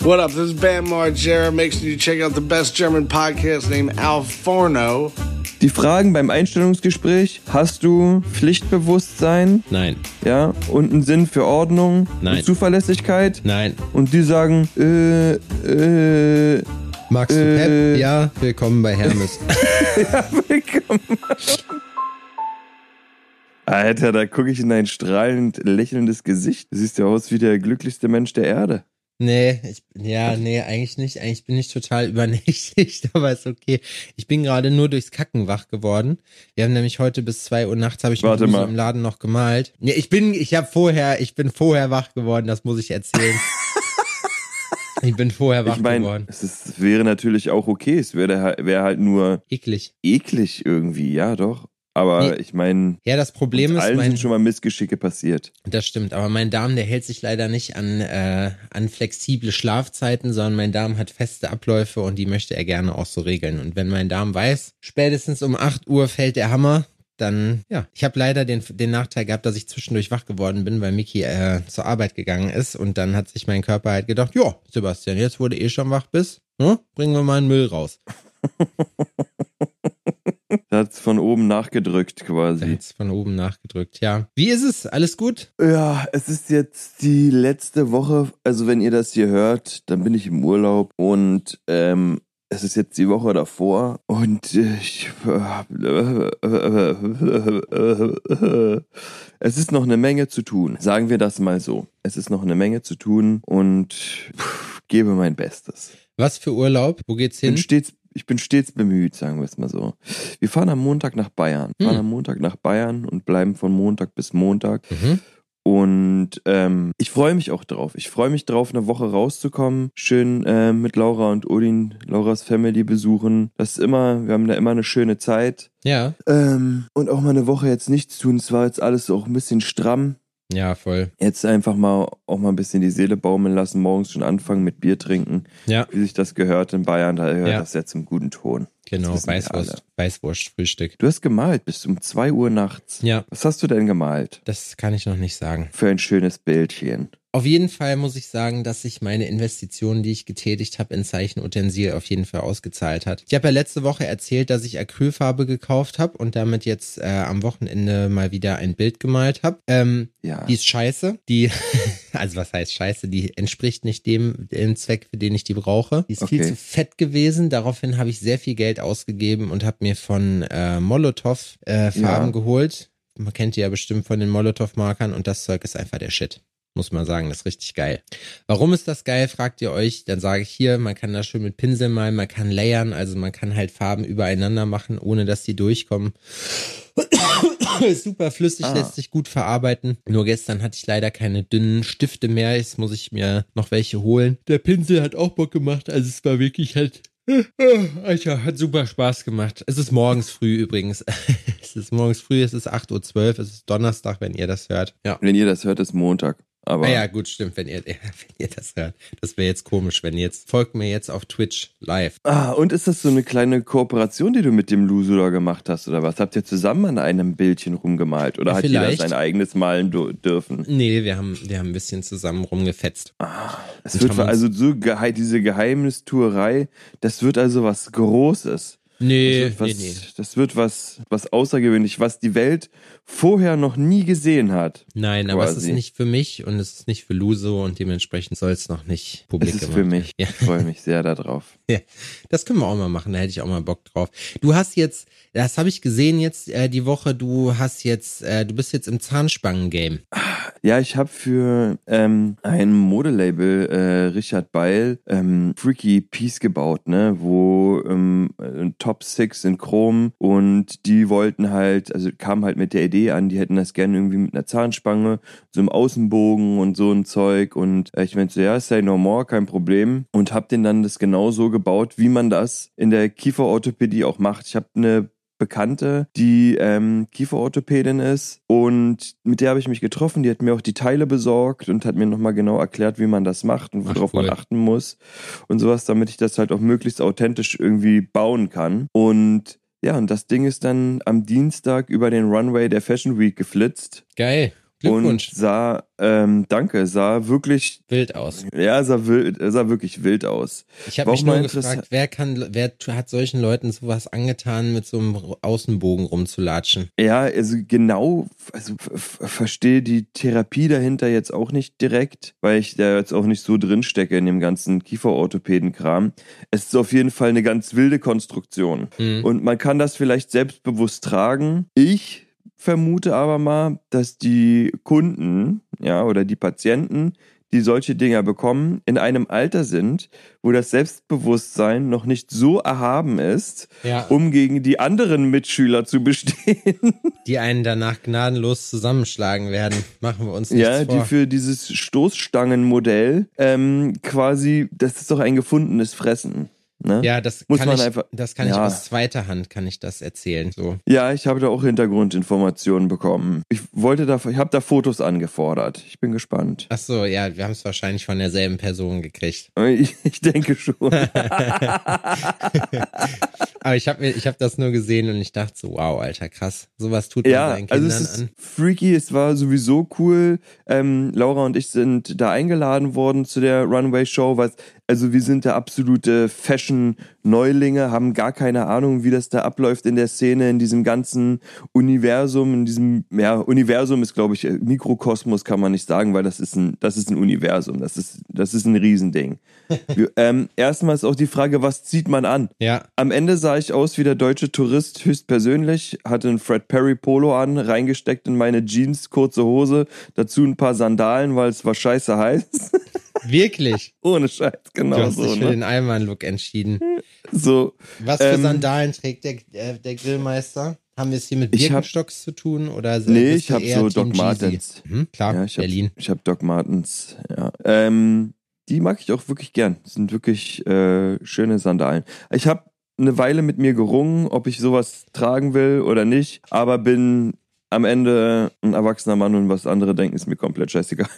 What up? This is Bam Margera. Make sure you check out the best German podcast named Al Forno. Die Fragen beim Einstellungsgespräch, hast du Pflichtbewusstsein? Nein. Ja, und einen Sinn für Ordnung? Nein. Und Zuverlässigkeit? Nein. Und die sagen, äh, äh, Magst du Äh. Pep? Ja, willkommen bei Hermes. ja, willkommen. Alter, da gucke ich in dein strahlend lächelndes Gesicht. Du siehst ja aus wie der glücklichste Mensch der Erde. Nee, ich, ja, nee, eigentlich nicht. Eigentlich bin ich total übernächtigt, aber ist okay. Ich bin gerade nur durchs Kacken wach geworden. Wir haben nämlich heute bis zwei Uhr nachts habe ich Warte mal. im Laden noch gemalt. Nee, ich bin, ich habe vorher, ich bin vorher wach geworden, das muss ich erzählen. ich bin vorher wach Ich meine, geworden. es ist, wäre natürlich auch okay. Es wäre wär halt nur Eklig. eklig irgendwie, ja doch. Aber Nee. ich meine, Ja, das Problem ist, allen mein, sind schon mal Missgeschicke passiert. Das stimmt, aber mein Darm, der hält sich leider nicht an, äh, an flexible Schlafzeiten, sondern mein Darm hat feste Abläufe und die möchte er gerne auch so regeln. Und wenn mein Darm weiß, spätestens um 8 Uhr fällt der Hammer, dann, ja, ich habe leider den, den Nachteil gehabt, dass ich zwischendurch wach geworden bin, weil Miki äh, zur Arbeit gegangen ist und dann hat sich mein Körper halt gedacht, ja, Sebastian, jetzt du eh schon wach bist, hm, bringen wir mal einen Müll raus. Da hat's von oben nachgedrückt quasi. hat's von oben nachgedrückt, ja. Wie ist es? Alles gut? Ja, es ist jetzt die letzte Woche. Also wenn ihr das hier hört, dann bin ich im Urlaub und ähm, es ist jetzt die Woche davor und ich, es ist noch eine Menge zu tun. Sagen wir das mal so. Es ist noch eine Menge zu tun und pff, gebe mein Bestes. Was für Urlaub? Wo geht's Ich bin hin? stets, ich bin stets bemüht, sagen wir es mal so. Wir fahren am Montag nach Bayern. Wir fahren Hm. am Montag nach Bayern und bleiben von Montag bis Montag. Mhm. Und ähm, ich freue mich auch drauf. Ich freue mich drauf, eine Woche rauszukommen, schön äh, mit Laura und Odin, Lauras Family besuchen. Das ist immer, wir haben da immer eine schöne Zeit. Ja, Ähm, und auch mal eine Woche jetzt nichts tun. Es war jetzt alles auch ein bisschen stramm. Ja, voll. Jetzt einfach mal auch mal ein bisschen die Seele baumeln lassen, morgens schon anfangen mit Bier trinken. Ja. Wie sich das gehört in Bayern, da gehört Ja. das jetzt im guten Ton. Genau, alle. Weißwurst, Weißwurst-Frühstück. Du hast gemalt bis um 2 Uhr nachts. Ja, Was hast du denn gemalt? das kann ich noch nicht sagen. Für ein schönes Bildchen. Auf jeden Fall muss ich sagen, dass sich meine Investition, die ich getätigt habe in Zeichenutensil, auf jeden Fall ausgezahlt hat. Ich habe ja letzte Woche erzählt, dass ich Acrylfarbe gekauft habe und damit jetzt äh, am Wochenende mal wieder ein Bild gemalt habe. Ähm, Ja. die ist scheiße. Die, also was heißt scheiße? Die entspricht nicht dem, dem Zweck, für den ich die brauche. Die ist viel Okay. zu fett gewesen. Daraufhin habe ich sehr viel Geld ausgegeben und habe mir von äh, Molotow äh, Farben Ja. geholt. Man kennt die ja bestimmt von den Molotow-Markern und das Zeug ist einfach der Shit. Muss man sagen, das ist richtig geil. Warum ist das geil, fragt ihr euch. Dann sage ich hier, man kann das schön mit Pinsel malen, man kann layern, also man kann halt Farben übereinander machen, ohne dass die durchkommen. Super flüssig, Ah. lässt sich gut verarbeiten. Nur gestern hatte ich leider keine dünnen Stifte mehr. Jetzt muss ich mir noch welche holen. Der Pinsel hat auch Bock gemacht. Also es war wirklich halt. Alter, hat super Spaß gemacht. Es ist morgens früh übrigens. es ist morgens früh, es ist 8.12 Uhr, es ist Donnerstag, wenn ihr das hört. Ja. Wenn ihr das hört, ist Montag. Aber Ah ja, gut, stimmt, wenn ihr, wenn ihr das hört. Das wäre jetzt komisch, wenn ihr jetzt, folgt mir jetzt auf Twitch live. Ah, und ist das so eine kleine Kooperation, die du mit dem Lusu da gemacht hast, oder was? Habt ihr zusammen an einem Bildchen rumgemalt? Oder Ja, hat jeder sein eigenes malen dürfen? Nee, wir haben, wir haben ein bisschen zusammen rumgefetzt. Es Und wird also so gehe diese Geheimnistuerei, das wird also was Großes. Nee, Das wird was, nee, nee. das wird was, was außergewöhnlich, was die Welt vorher noch nie gesehen hat. Nein, aber es ist quasi. nicht für mich und es ist nicht für Luso und dementsprechend soll es noch nicht publik Es ist für mich. Ja. Ich freue mich sehr darauf. Ja, das können wir auch mal machen, da hätte ich auch mal Bock drauf. Du hast jetzt, das habe ich gesehen jetzt äh, die Woche, du hast jetzt, äh, du bist jetzt im Zahnspangen-Game. Ja, ich habe für ähm, ein Modelabel äh, Richard Beil ähm, Freaky Piece gebaut, ne, wo ähm, äh, Top Six in Chrom und die wollten halt, also kamen halt mit der Idee an, die hätten das gerne irgendwie mit einer Zahnspange, so einem Außenbogen und so ein Zeug und äh, ich meinte so, ja, say no more, kein Problem und hab den dann das genau so gebaut, wie man das in der Kieferorthopädie auch macht. Ich habe eine Bekannte, die ähm, Kieferorthopädin ist und mit der habe ich mich getroffen. Die hat mir auch die Teile besorgt und hat mir nochmal genau erklärt, wie man das macht und Ach, worauf cool. man achten muss und sowas, damit ich das halt auch möglichst authentisch irgendwie bauen kann. Und ja, und das Ding ist dann am Dienstag über den Runway der Fashion Week geflitzt. Geil. Glückwunsch. Und sah, ähm, danke, sah wirklich, Wild aus. ja, sah, wild, sah wirklich wild aus. Ich habe mich nur mal gefragt, wer kann, wer hat solchen Leuten sowas angetan, mit so einem Außenbogen rumzulatschen? Ja, also genau, also verstehe die Therapie dahinter jetzt auch nicht direkt, weil ich da jetzt auch nicht so drin stecke in dem ganzen Kieferorthopäden-Kram. Es ist auf jeden Fall eine ganz wilde Konstruktion. Hm. Und man kann das vielleicht selbstbewusst tragen. Ich vermute aber mal, dass die Kunden, ja, oder die Patienten, die solche Dinger bekommen, in einem Alter sind, wo das Selbstbewusstsein noch nicht so erhaben ist, Ja, um gegen die anderen Mitschüler zu bestehen. die einen danach gnadenlos zusammenschlagen werden. Machen wir uns nichts ja, die vor. für dieses Stoßstangenmodell ähm, quasi, das ist doch ein gefundenes Fressen. Ne? ja, das Muss kann man ich, einfach- das kann ich Ja. aus zweiter Hand kann ich das erzählen. So. Ja, ich habe da auch Hintergrundinformationen bekommen. Ich wollte da, ich habe da Fotos angefordert. Ich bin gespannt. Ach so, ja, wir haben es wahrscheinlich von derselben Person gekriegt. Ich, ich denke schon. Aber ich habe ich hab das nur gesehen und ich dachte so, wow, Alter, krass. Sowas tut man ja, seinen also Kindern es ist an. freaky. Es war sowieso cool. Ähm, Laura und ich sind da eingeladen worden zu der Runway Show. Was, also wir sind da absolute Fashion-Neulinge, haben gar keine Ahnung, wie das da abläuft in der Szene, in diesem ganzen Universum, in diesem, ja, Universum ist, glaube ich, äh, Mikrokosmos kann man nicht sagen, weil das ist ein, das ist ein Universum. Das ist, das ist ein Riesending. ähm, erstmal ist auch die Frage, was zieht man an? Ja, Am Ende sah ich aus wie der deutsche Tourist höchstpersönlich, hatte ein Fred Perry Polo an, reingesteckt in meine Jeans, kurze Hose, dazu ein paar Sandalen, weil es war scheiße heiß. wirklich. Ohne Scheiß, Du genau hast so. dich für Ne? den Allmann-Look entschieden. So, Was für Ähm, Sandalen trägt der, äh, der Grillmeister? Haben wir es hier mit Ich hab- Birkenstocks zu tun? Oder Nee, ich hab eher so Team Doc Jeezy? Martens. Mhm, klar, ja, ich hab, Berlin. ich hab Doc Martens, ja. Ähm, die mag ich auch wirklich gern. Das sind wirklich äh, schöne Sandalen. Ich habe eine Weile mit mir gerungen, ob ich sowas tragen will oder nicht, aber bin am Ende ein erwachsener Mann und was andere denken, ist mir komplett scheißegal.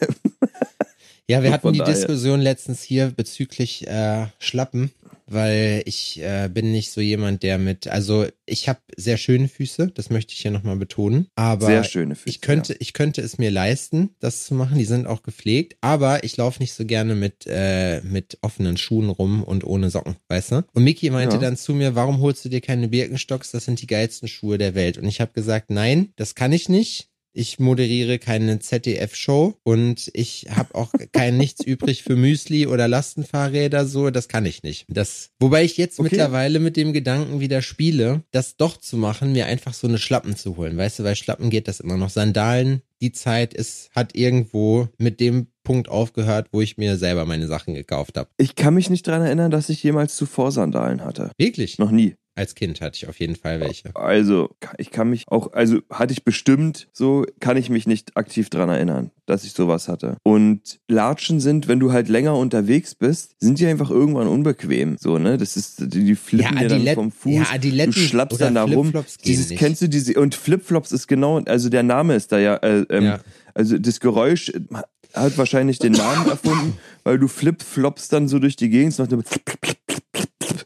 Ja, wir hatten die daher. Diskussion letztens hier bezüglich äh, Schlappen, weil ich äh, bin nicht so jemand, der mit, also ich habe sehr schöne Füße, das möchte ich hier nochmal betonen, aber Sehr schöne Füße. ich könnte, ich könnte es mir leisten, das zu machen. Die sind auch gepflegt, aber ich laufe nicht so gerne mit äh, mit offenen Schuhen rum und ohne Socken, weißt du? Und Miki meinte Ja. dann zu mir, warum holst du dir keine Birkenstocks? Das sind die geilsten Schuhe der Welt. Und ich habe gesagt, nein, das kann ich nicht. Ich moderiere keine ZDF-Show und ich habe auch kein nichts übrig für Müsli oder Lastenfahrräder so, das kann ich nicht. Das, wobei ich jetzt Okay. mittlerweile mit dem Gedanken wieder spiele, das doch zu machen, mir einfach so eine Schlappen zu holen. Weißt du, weil Schlappen geht das immer noch. Sandalen, die Zeit ist, hat irgendwo mit dem Punkt aufgehört, wo ich mir selber meine Sachen gekauft habe. Ich kann mich nicht dran erinnern, dass ich jemals zuvor Sandalen hatte. Wirklich? Noch nie. Als Kind hatte ich auf jeden Fall welche. Also, ich kann mich auch, also hatte ich bestimmt, so kann ich mich nicht aktiv dran erinnern, dass ich sowas hatte. Und Latschen sind, wenn du halt länger unterwegs bist, sind die einfach irgendwann unbequem. So, ne? Das ist, die, die flippen dir dann vom Fuß. ja, Adiletten du schlappst dann da rum. Dieses, kennst du diese, und Flipflops ist genau, also der Name ist da ja, äh, ähm, Ja. also das Geräusch hat wahrscheinlich den Namen erfunden, weil du Flip-Flops dann so durch die Gegend, macht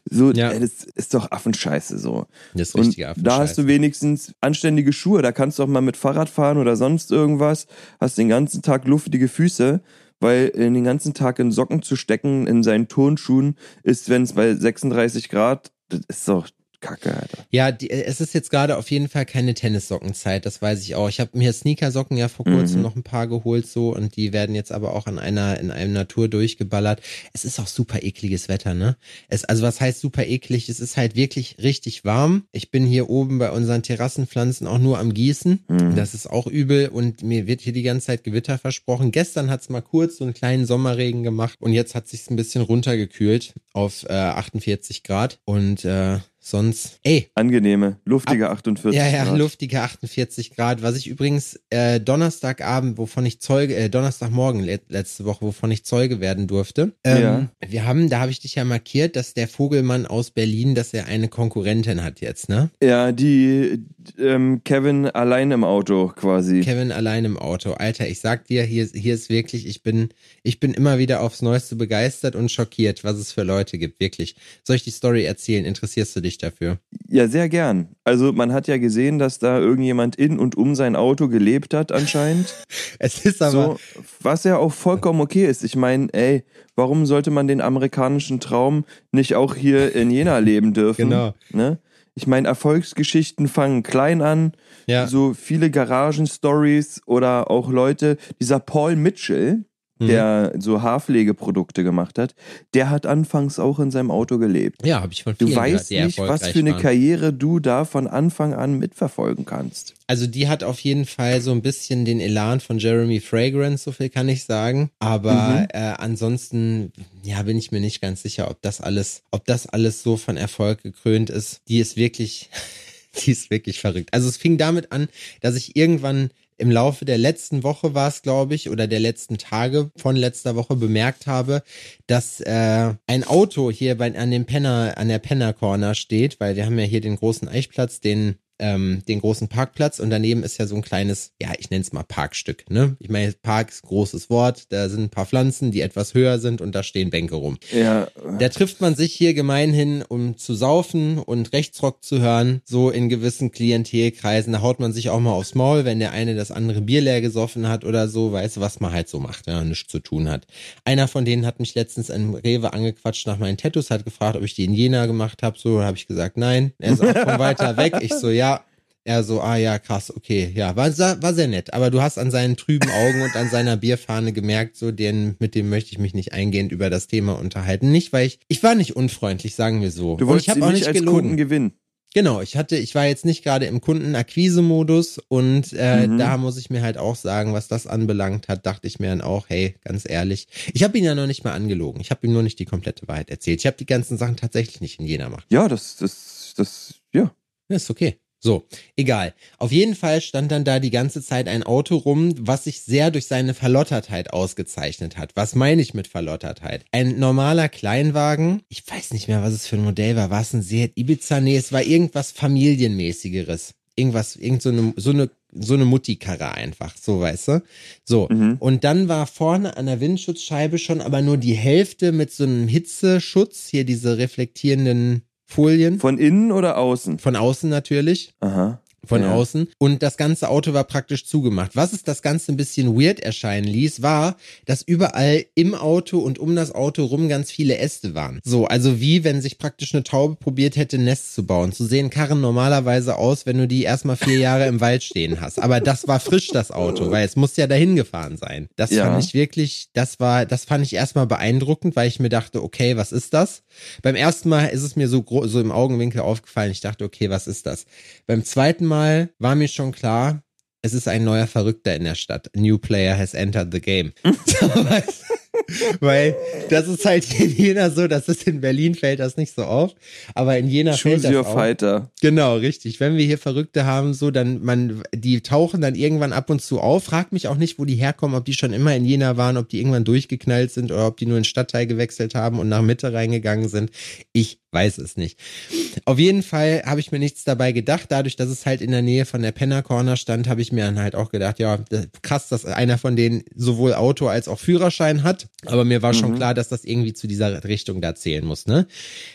so, Ja. ey, das ist doch Affenscheiße so. Das ist Und richtiger da hast du wenigstens anständige Schuhe. Da kannst du auch mal mit Fahrrad fahren oder sonst irgendwas. Hast den ganzen Tag luftige Füße, weil den ganzen Tag in Socken zu stecken in seinen Turnschuhen ist, wenn es bei 36 Grad, das ist doch Kacke, Alter. Ja, die, äh, es ist jetzt gerade auf jeden Fall keine Tennissockenzeit, das weiß ich auch. Ich habe mir Sneakersocken ja vor kurzem Mhm. noch ein paar geholt so und die werden jetzt aber auch an einer in einem Natur durchgeballert. Es ist auch super ekliges Wetter, ne? Es also was heißt super eklig? Es ist halt wirklich richtig warm. Ich bin hier oben bei unseren Terrassenpflanzen auch nur am Gießen. Mhm. Das ist auch übel und mir wird hier die ganze Zeit Gewitter versprochen. Gestern hat's mal kurz so einen kleinen Sommerregen gemacht und jetzt hat sich's ein bisschen runtergekühlt auf äh, 48 Grad und äh, sonst, ey, Angenehme, luftige 48 ja, ja, Grad. luftige 48 Grad. Was ich übrigens äh, Donnerstagabend, wovon ich Zeuge, äh, Donnerstagmorgen le letzte Woche, wovon ich Zeuge werden durfte. Ähm, Ja. Wir haben, da habe ich dich ja markiert, dass der Vogelmann aus Berlin, dass er eine Konkurrentin hat jetzt, ne? Ja, die ähm, Kevin allein im Auto quasi. Kevin allein im Auto. Alter, ich sag dir, hier, hier ist wirklich, ich bin, ich bin immer wieder aufs Neueste begeistert und schockiert, was es für Leute gibt, wirklich. Soll ich die Story erzählen? Interessierst du dich dich dafür. Ja, sehr gern. Also man hat ja gesehen, dass da irgendjemand in und um sein Auto gelebt hat anscheinend. Es ist aber. So, was ja auch vollkommen okay ist. Ich meine, ey, warum sollte man den amerikanischen Traum nicht auch hier in Jena leben dürfen? Genau. Ne? Ich meine, Erfolgsgeschichten fangen klein an. Ja. So viele Garagenstories oder auch Leute. Dieser Paul Mitchell, Mhm. der so Haarpflegeprodukte gemacht hat, der hat anfangs auch in seinem Auto gelebt. ja, habe ich von Du vielen weißt gehört, nicht, was für eine waren. Karriere du da von Anfang an mitverfolgen kannst. Also die hat auf jeden Fall so ein bisschen den Elan von Jeremy Fragrance, so viel kann ich sagen. Aber Mhm. äh, ansonsten, ja, bin ich mir nicht ganz sicher, ob das alles, ob das alles so von Erfolg gekrönt ist. Die ist wirklich, die ist wirklich verrückt. Also es fing damit an, dass ich irgendwann im Laufe der letzten Woche war es, glaube ich, oder der letzten Tage von letzter Woche bemerkt habe, dass äh, ein Auto hier bei, an dem Penner, an der Penner Corner steht, weil wir haben ja hier den großen Eichplatz, den ähm, den großen Parkplatz und daneben ist ja so ein kleines, ja, ich nenne es mal Parkstück, ne? Ich meine, Park ist ein großes Wort, da sind ein paar Pflanzen, die etwas höher sind und da stehen Bänke rum. Ja, Da trifft man sich hier gemeinhin, um zu saufen und Rechtsrock zu hören, so in gewissen Klientelkreisen. Da haut man sich auch mal aufs Maul, wenn der eine das andere Bier leer gesoffen hat oder so, weißt du, was man halt so macht, ja, nichts zu tun hat. Einer von denen hat mich letztens im Rewe angequatscht nach meinen Tattoos, hat gefragt, ob ich die in Jena gemacht habe, so, habe ich gesagt, nein. Er ist auch von weiter weg. Ich so, ja, er so, ah ja, krass, okay, ja, war, war sehr nett. Aber du hast an seinen trüben Augen und an seiner Bierfahne gemerkt, so, den, mit dem möchte ich mich nicht eingehend über das Thema unterhalten. Nicht, weil ich, ich war nicht unfreundlich, sagen wir so. du und wolltest ich habe ihn auch nicht als gelogen. Kunden gewinnen. Genau, ich hatte, ich war jetzt nicht gerade im Kundenakquise-Modus und äh, Mhm. da muss ich mir halt auch sagen, was das anbelangt hat, dachte ich mir dann auch, hey, ganz ehrlich, ich habe ihn ja noch nicht mal angelogen. Ich habe ihm nur nicht die komplette Wahrheit erzählt. Ich habe die ganzen Sachen tatsächlich nicht in Jena gemacht. Ja, das, das, das, ja. Ja, ist okay. So, egal. Auf jeden Fall stand dann da die ganze Zeit ein Auto rum, was sich sehr durch seine Verlottertheit ausgezeichnet hat. Was meine ich mit Verlottertheit? Ein normaler Kleinwagen, ich weiß nicht mehr, was es für ein Modell war. War es ein Seat Ibiza? Nee, es war irgendwas familienmäßigeres. Irgendwas, irgend so eine, so eine, so eine Mutti-Karre einfach, so weißt du. So. Mhm. Und dann war vorne an der Windschutzscheibe schon aber nur die Hälfte mit so einem Hitzeschutz, hier diese reflektierenden Folien. Von innen oder außen? Von außen natürlich, Aha. Von Ja. außen. Und das ganze Auto war praktisch zugemacht. Was es das Ganze ein bisschen weird erscheinen ließ, war, dass überall im Auto und um das Auto rum ganz viele Äste waren. So, also wie wenn sich praktisch eine Taube probiert hätte, ein Nest zu bauen. So sehen Karren normalerweise aus, wenn du die erstmal vier Jahre im Wald stehen hast. Aber das war frisch, das Auto, weil es muss ja dahin gefahren sein. Das Ja. fand ich wirklich, das war, das fand ich erstmal beeindruckend, weil ich mir dachte, okay, was ist das? Beim ersten Mal ist es mir so, so im Augenwinkel aufgefallen. Ich dachte, okay, was ist das? Beim zweiten Mal war mir schon klar, es ist ein neuer Verrückter in der Stadt. A new player has entered the game. So, weißt du? Weil das ist halt in Jena so, das ist in Berlin fällt das nicht so auf, aber in Jena fällt Choose das your auf. fighter. Genau, richtig. Wenn wir hier Verrückte haben, so dann man, die tauchen dann irgendwann ab und zu auf. Frag mich auch nicht, wo die herkommen, ob die schon immer in Jena waren, ob die irgendwann durchgeknallt sind oder ob die nur in den Stadtteil gewechselt haben und nach Mitte reingegangen sind. Ich weiß es nicht. Auf jeden Fall habe ich mir nichts dabei gedacht. Dadurch, dass es halt in der Nähe von der Penner Corner stand, habe ich mir dann halt auch gedacht, ja, krass, dass einer von denen sowohl Auto als auch Führerschein hat. Aber mir war schon klar, dass das irgendwie zu dieser Richtung da zählen muss, ne?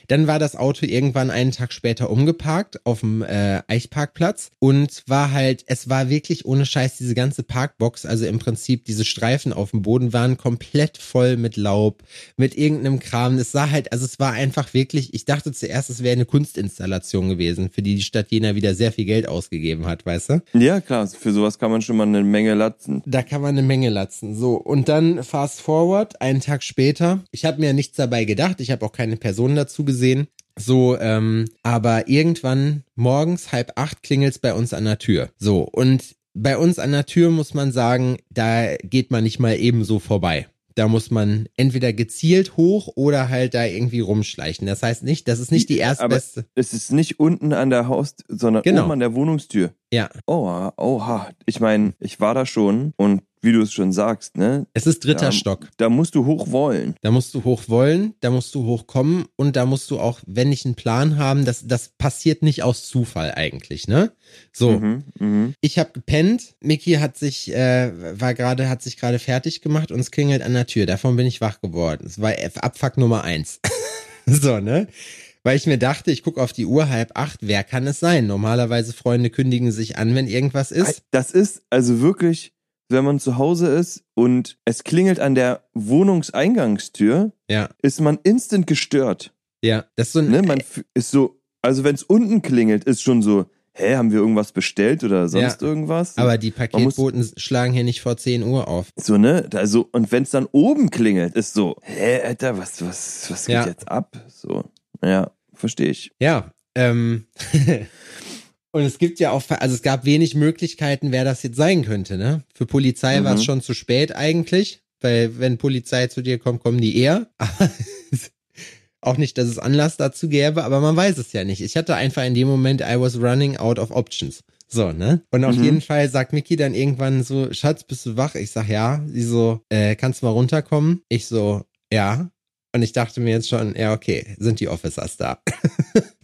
Dann war das Auto irgendwann einen Tag später umgeparkt auf dem äh, Eichparkplatz und war halt, es war wirklich ohne Scheiß diese ganze Parkbox, also im Prinzip diese Streifen auf dem Boden waren komplett voll mit Laub, mit irgendeinem Kram. Es sah halt, also es war einfach wirklich, ich dachte zuerst, es wäre eine Kunstinstallation gewesen, für die die Stadt Jena wieder sehr viel Geld ausgegeben hat, weißt du? Ja, klar, für sowas kann man schon mal eine Menge latzen. Da kann man eine Menge latzen. So, und dann fast forward, einen Tag später. Ich habe mir nichts dabei gedacht, ich habe auch keine Person dazu gesehen. So, ähm, aber irgendwann morgens halb acht klingelt's bei uns an der Tür. So, und bei uns an der Tür muss man sagen, da geht man nicht mal ebenso vorbei. Da muss man entweder gezielt hoch oder halt da irgendwie rumschleichen. Das heißt nicht, das ist nicht die Aber erstbeste. es ist nicht unten an der Haus, sondern Genau. oben an der Wohnungstür. Ja, Oh, oha. Ich meine, ich war da schon und wie du es schon sagst, ne? es ist dritter Ja. Stock. Da musst du hoch wollen. Da musst du hoch wollen, da musst du hoch kommen und da musst du auch, wenn ich einen Plan haben, das, das passiert nicht aus Zufall eigentlich, ne? So, Mhm, mhm. ich habe gepennt, Mickey hat sich, äh, war gerade, hat sich gerade fertig gemacht und es klingelt an der Tür. Davon bin ich wach geworden. Es war Abfuck Nummer eins. so, ne? weil ich mir dachte, ich gucke auf die Uhr halb acht, wer kann es sein? Normalerweise Freunde kündigen sich an, wenn irgendwas ist. Das ist also wirklich, wenn man zu Hause ist und es klingelt an der Wohnungseingangstür, Ja, ist man instant gestört. ja. Das ist so ein, Ne? Man ist so, also wenn es unten klingelt, ist schon so, hä, haben wir irgendwas bestellt oder sonst Ja. irgendwas? aber die Man muss- Paketboten schlagen hier nicht vor 10 Uhr auf. So, ne? Also, und wenn es dann oben klingelt, ist so, hä, Alter, was, was, was geht Ja. jetzt ab? So, ja, verstehe ich. Ja, ähm. Und es gibt ja auch, also es gab wenig Möglichkeiten, wer das jetzt sein könnte, ne? Für Polizei war es Mhm. schon zu spät eigentlich, weil wenn Polizei zu dir kommt, kommen die eher. auch nicht, dass es Anlass dazu gäbe, aber man weiß es ja nicht. Ich hatte einfach in dem Moment, I was running out of options. So, ne? Und auf Mhm. jeden Fall sagt Mickey dann irgendwann so, Schatz, bist du wach? Ich sag, ja. Sie so, äh, kannst du mal runterkommen? Ich so, ja. Und ich dachte mir jetzt schon, ja, okay, sind die Officers da?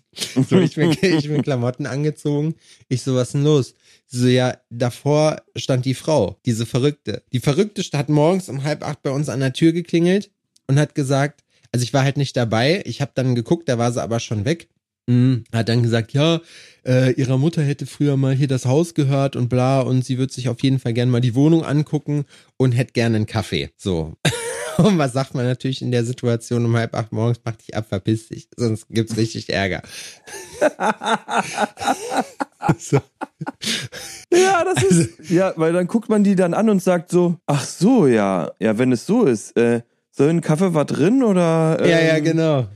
So, ich bin, ich bin Klamotten angezogen. Ich so, was denn los? Sie So, ja, davor stand die Frau, diese Verrückte. Die Verrückte hat morgens um halb acht bei uns an der Tür geklingelt und hat gesagt, also ich war halt nicht dabei. Ich habe dann geguckt, da war sie aber schon weg. Mhm. Hat dann gesagt, ja, äh, ihrer Mutter hätte früher mal hier das Haus gehört und bla und sie wird sich auf jeden Fall gerne mal die Wohnung angucken und hätte gerne einen Kaffee. So. Und was sagt man natürlich in der Situation um halb acht morgens? Mach dich ab, verpiss dich, sonst gibt's richtig Ärger. so. Ja, das ist. Ja, weil dann guckt man die dann an und sagt so, ach so, ja, ja, wenn es so ist, äh, soll ein Kaffee war drin oder ähm, Ja, ja, genau.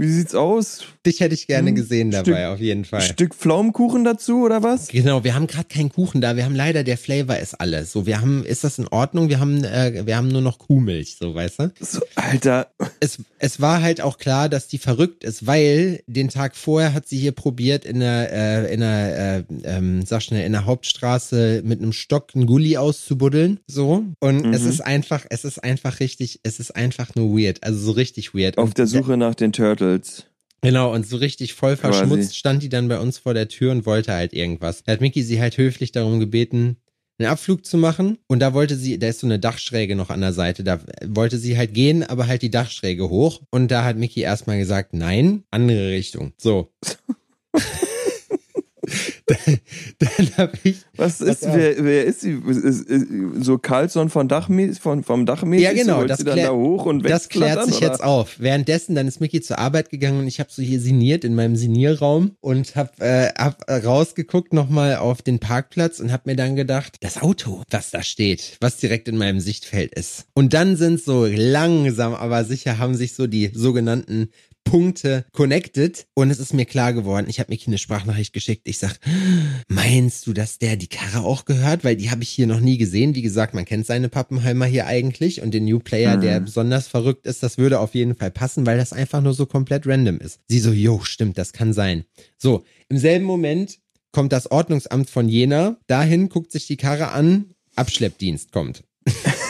Wie sieht's aus? Dich hätte ich gerne Hm, gesehen dabei, Stück- auf jeden Fall. Stück Pflaumenkuchen dazu oder was? Genau, wir haben gerade keinen Kuchen da. Wir haben leider der Flavor ist alles. So, wir haben, ist das in Ordnung? Wir haben, äh, wir haben nur noch Kuhmilch, so weißt du. So, Alter, Es, es war halt auch klar, dass die verrückt ist, weil den Tag vorher hat sie hier probiert in der, äh, in der, äh, ähm, sag schnell, in der Hauptstraße mit einem Stock einen Gully auszubuddeln, so. Und es Mhm. ist einfach, es ist einfach richtig, es ist einfach nur weird, also so richtig weird. auf Und der Suche nach den Turtles. Genau, und so richtig voll Quasi. verschmutzt stand die dann bei uns vor der Tür und wollte halt irgendwas. Da hat Mickey sie halt höflich darum gebeten, einen Abflug zu machen. Und da wollte sie, da ist so eine Dachschräge noch an der Seite, da wollte sie halt gehen, aber halt die Dachschräge hoch. Und da hat Mickey erstmal gesagt, nein, andere Richtung. So. dann hab ich, Was ist, wer, wer ist sie? So Carlson von Dachmäß, von, vom Dachmäßig? Ja, genau, das klär- da hoch und das klärt sich oder? jetzt auf. Währenddessen, dann ist Mickey zur Arbeit gegangen und ich habe so hier siniert in meinem Sinierraum und hab, äh, hab äh, rausgeguckt nochmal auf den Parkplatz und hab mir dann gedacht, das Auto, was da steht, was direkt in meinem Sichtfeld ist. Und dann sind so langsam, aber sicher haben sich so die sogenannten Punkte connected und es ist mir klar geworden, ich habe Mickey eine Sprachnachricht geschickt. Ich sag, meinst du, dass der die Karre auch gehört? Weil die habe ich hier noch nie gesehen. Wie gesagt, man kennt seine Pappenheimer hier eigentlich und den New Player, Mhm. der besonders verrückt ist, das würde auf jeden Fall passen, weil das einfach nur so komplett random ist. Sie so, jo, stimmt, das kann sein. So, im selben Moment kommt das Ordnungsamt von Jena, dahin guckt sich die Karre an, Abschleppdienst kommt.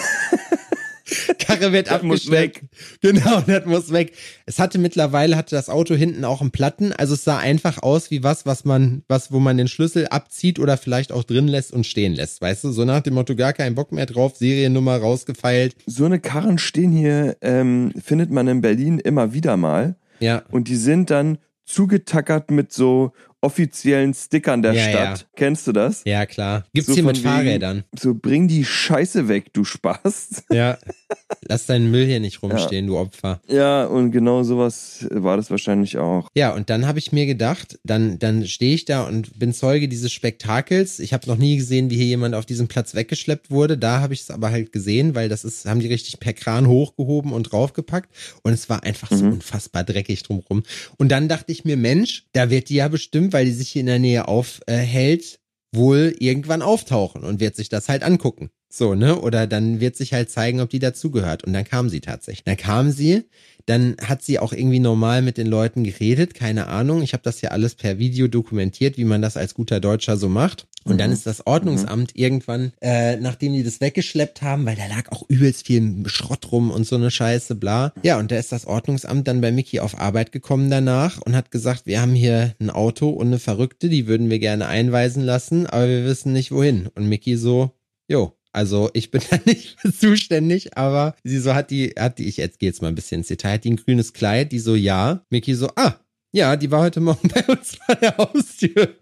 Karre wird Das muss abgeschleppt. Genau, das muss weg. Es hatte mittlerweile, hatte das Auto hinten auch einen Platten, also es sah einfach aus wie was, was man, was, wo man den Schlüssel abzieht oder vielleicht auch drin lässt und stehen lässt, weißt du? So nach dem Motto, gar keinen Bock mehr drauf, Seriennummer rausgefeilt. So eine Karren stehen hier, ähm, findet man in Berlin immer wieder mal. Ja, Und die sind dann zugetackert mit so offiziellen Stickern der Ja, Stadt. Kennst du das? ja, klar. Gibt's So hier mit von wegen- Fahrrädern. So, bring die Scheiße weg, du Spaß. Ja. Lass deinen Müll hier nicht rumstehen, du Opfer. Ja, und genau sowas war das wahrscheinlich auch. Ja, und dann habe ich mir gedacht, dann, dann stehe ich da und bin Zeuge dieses Spektakels. Ich habe noch nie gesehen, wie hier jemand auf diesem Platz weggeschleppt wurde. Da habe ich es aber halt gesehen, weil das ist, haben die richtig per Kran hochgehoben und draufgepackt. Und es war einfach so Mhm. unfassbar dreckig drumrum. Und dann dachte ich mir, Mensch, da wird die ja bestimmt, weil die sich hier in der Nähe aufhält, wohl irgendwann auftauchen und wird sich das halt angucken. So, ne? Oder dann wird sich halt zeigen, ob die dazugehört. Und dann kam sie tatsächlich. Dann kam sie, dann hat sie auch irgendwie normal mit den Leuten geredet, keine Ahnung. Ich habe das ja alles per Video dokumentiert, wie man das als guter Deutscher so macht. Und dann Mhm. ist das Ordnungsamt irgendwann, äh, nachdem die das weggeschleppt haben, weil da lag auch übelst viel Schrott rum und so eine Scheiße, bla. Ja, und da ist das Ordnungsamt dann bei Mickey auf Arbeit gekommen danach und hat gesagt, wir haben hier ein Auto und eine Verrückte, die würden wir gerne einweisen lassen, aber wir wissen nicht wohin. Und Mickey so, jo, also ich bin da nicht zuständig, aber sie so hat die, hat die, ich jetzt gehe jetzt mal ein bisschen ins Detail, hat die ein grünes Kleid, die so, ja. Mickey so, ah, Ja, die war heute Morgen bei uns vor der Haustür.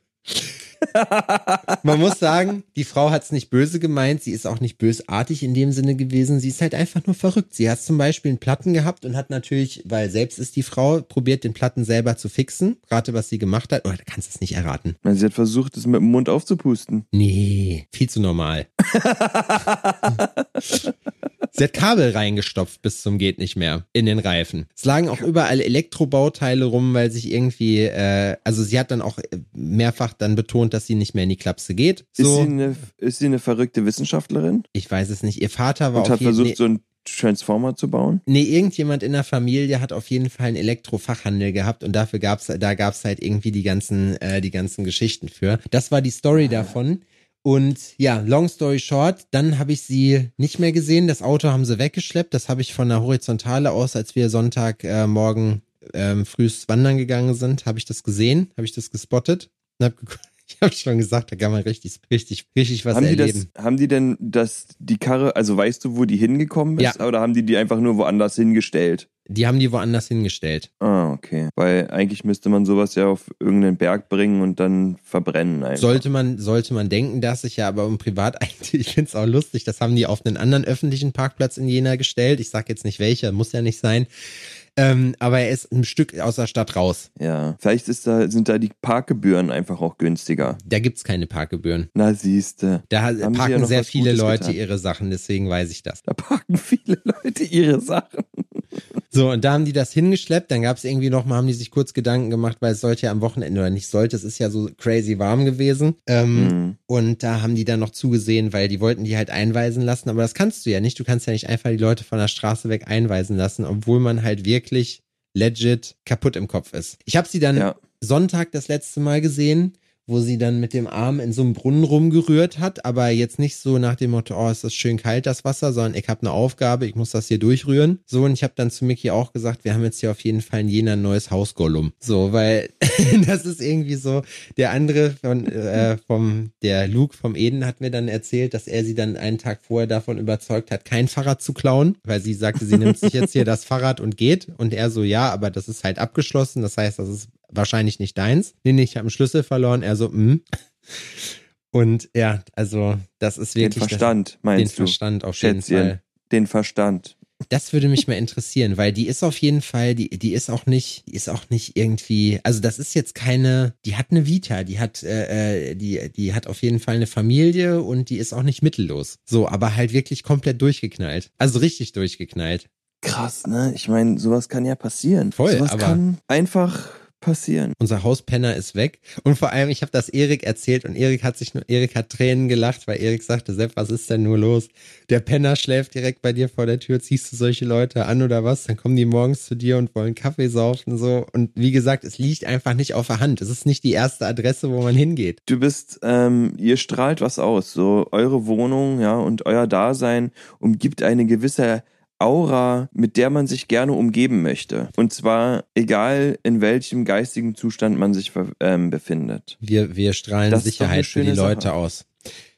Man muss sagen, die Frau hat es nicht böse gemeint, sie ist auch nicht bösartig in dem Sinne gewesen, sie ist halt einfach nur verrückt. Sie hat zum Beispiel einen Platten gehabt und hat natürlich, weil selbst ist die Frau, probiert den Platten selber zu fixen. Rate, was sie gemacht hat. Oder oh, kannst du es nicht erraten. Sie hat versucht, es mit dem Mund aufzupusten. Nee, viel zu normal. Sie hat Kabel reingestopft bis zum geht nicht mehr in den Reifen. Es lagen auch überall Elektrobauteile rum, weil sich irgendwie, äh, also sie hat dann auch mehrfach dann betont, dass sie nicht mehr in die Klapse geht. So. Ist, sie eine, ist sie eine verrückte Wissenschaftlerin? Ich weiß es nicht. Ihr Vater war Und hat versucht, nee, so ein Transformer zu bauen? Nee, irgendjemand in der Familie hat auf jeden Fall einen Elektrofachhandel gehabt und dafür gab's, da gab's halt irgendwie die ganzen, äh, die ganzen Geschichten für. Das war die Story ah. davon. Und ja, long story short, dann habe ich sie nicht mehr gesehen. Das Auto haben sie weggeschleppt. Das habe ich von der Horizontale aus, als wir Sonntagmorgen äh, ähm, frühst wandern gegangen sind, habe ich das gesehen, habe ich das gespottet und habe ich habe schon gesagt, da kann man richtig, richtig, richtig was haben erleben. Die das, haben die denn das, die Karre, also weißt du, wo die hingekommen ist? Ja. Oder haben die die einfach nur woanders hingestellt? Die haben die woanders hingestellt. Ah, okay. Weil eigentlich müsste man sowas ja auf irgendeinen Berg bringen und dann verbrennen. Einfach. Sollte man, sollte man denken, dass ich ja aber im Privat eigentlich, ich finde es auch lustig, das haben die auf einen anderen öffentlichen Parkplatz in Jena gestellt. Ich sag jetzt nicht welcher, muss ja nicht sein. Ähm, aber er ist ein Stück aus der Stadt raus. Ja, vielleicht ist da, sind da die Parkgebühren einfach auch günstiger. Da gibt's keine Parkgebühren. Na siehste. Da Haben parken ja sehr viele Gutes Leute getan. ihre Sachen, deswegen weiß ich das. Da parken viele Leute ihre Sachen. So, und da haben die das hingeschleppt, dann gab es irgendwie noch mal, haben die sich kurz Gedanken gemacht, weil es sollte ja am Wochenende oder nicht sollte, es ist ja so crazy warm gewesen. Ähm, mhm. Und da haben die dann noch zugesehen, weil die wollten die halt einweisen lassen, aber das kannst du ja nicht. Du kannst ja nicht einfach die Leute von der Straße weg einweisen lassen, obwohl man halt wirklich legit kaputt im Kopf ist. Ich habe sie dann ja. Sonntag das letzte Mal gesehen wo sie dann mit dem Arm in so einem Brunnen rumgerührt hat, aber jetzt nicht so nach dem Motto, oh, ist das schön kalt, das Wasser, sondern ich habe eine Aufgabe, ich muss das hier durchrühren. So, und ich habe dann zu Mickey auch gesagt, wir haben jetzt hier auf jeden Fall in Jena ein neues Hausgollum. So, weil das ist irgendwie so, der andere von, äh, vom, der Luke vom Eden hat mir dann erzählt, dass er sie dann einen Tag vorher davon überzeugt hat, kein Fahrrad zu klauen, weil sie sagte, sie nimmt sich jetzt hier das Fahrrad und geht. Und er so, ja, aber das ist halt abgeschlossen, das heißt, das ist wahrscheinlich nicht deins. Nee, nee, ich habe einen Schlüssel verloren. Er so, mh. Und ja, also das ist wirklich. Den Verstand, das, meinst den du? Den Verstand auf jeden Schätzchen, Fall. Den Verstand. Das würde mich mal interessieren, weil die ist auf jeden Fall, die, die ist auch nicht, die ist auch nicht irgendwie, also das ist jetzt keine, die hat eine Vita, die hat, äh, äh die, die hat auf jeden Fall eine Familie und die ist auch nicht mittellos. So, aber halt wirklich komplett durchgeknallt. Also richtig durchgeknallt. Krass, ne? Ich meine, sowas kann ja passieren. Voll, sowas aber kann einfach passieren. Unser Hauspenner ist weg. Und vor allem, ich habe das Erik erzählt und Erik hat sich nur, Erik hat Tränen gelacht, weil Erik sagte, Sepp, was ist denn nur los? Der Penner schläft direkt bei dir vor der Tür, ziehst du solche Leute an oder was? Dann kommen die morgens zu dir und wollen Kaffee saufen so. Und wie gesagt, es liegt einfach nicht auf der Hand. Es ist nicht die erste Adresse, wo man hingeht. Du bist, ähm, ihr strahlt was aus. So eure Wohnung, ja, und euer Dasein umgibt eine gewisse Aura, mit der man sich gerne umgeben möchte. Und zwar egal, in welchem geistigen Zustand man sich ähm, befindet. Wir, wir strahlen das Sicherheit für die Leute Sache. aus.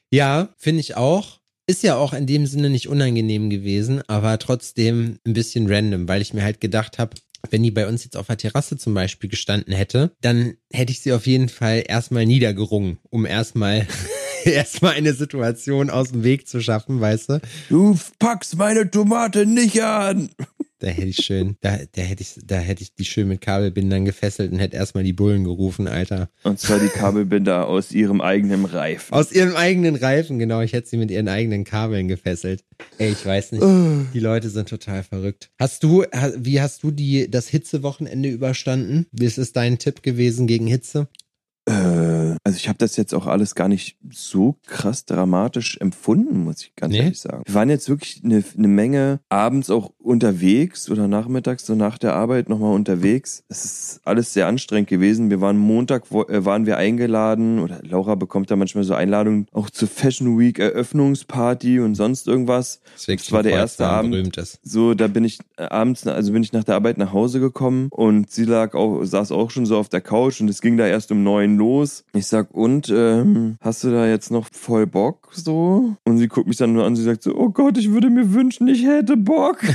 Ja, finde ich auch. Ist ja auch in dem Sinne nicht unangenehm gewesen, aber trotzdem ein bisschen random, weil ich mir halt gedacht habe, wenn die bei uns jetzt auf der Terrasse zum Beispiel gestanden hätte, dann hätte ich sie auf jeden Fall erstmal niedergerungen, um erstmal erstmal eine Situation aus dem Weg zu schaffen, weißt du? Du packst meine Tomate nicht an. Da hätte ich schön, da, da hätte ich, da hätte ich die schön mit Kabelbindern gefesselt und hätte erstmal die Bullen gerufen, Alter. Und zwar die Kabelbinder aus ihrem eigenen Reifen. Aus ihrem eigenen Reifen, genau. Ich hätte sie mit ihren eigenen Kabeln gefesselt. Ey, ich weiß nicht. Die Leute sind total verrückt. Hast du, wie hast du die, das Hitzewochenende überstanden? Wie ist es dein Tipp gewesen gegen Hitze? Äh, also ich habe das jetzt auch alles gar nicht so krass dramatisch empfunden, muss ich ganz nee. ehrlich sagen. Wir waren jetzt wirklich eine, eine Menge abends auch unterwegs oder nachmittags so nach der Arbeit nochmal unterwegs. Es ist alles sehr anstrengend gewesen. Wir waren Montag, wo, äh, waren wir eingeladen oder Laura bekommt da manchmal so Einladungen auch zur Fashion Week Eröffnungsparty und sonst irgendwas. Das war der erste Abend. So, da bin ich äh, abends, also bin ich nach der Arbeit nach Hause gekommen und sie lag auch, saß auch schon so auf der Couch und es ging da erst um neun los. Ich sag, und ähm, hast du da jetzt noch voll Bock so? Und sie guckt mich dann nur an, sie sagt so, oh Gott, ich würde mir wünschen, ich hätte Bock.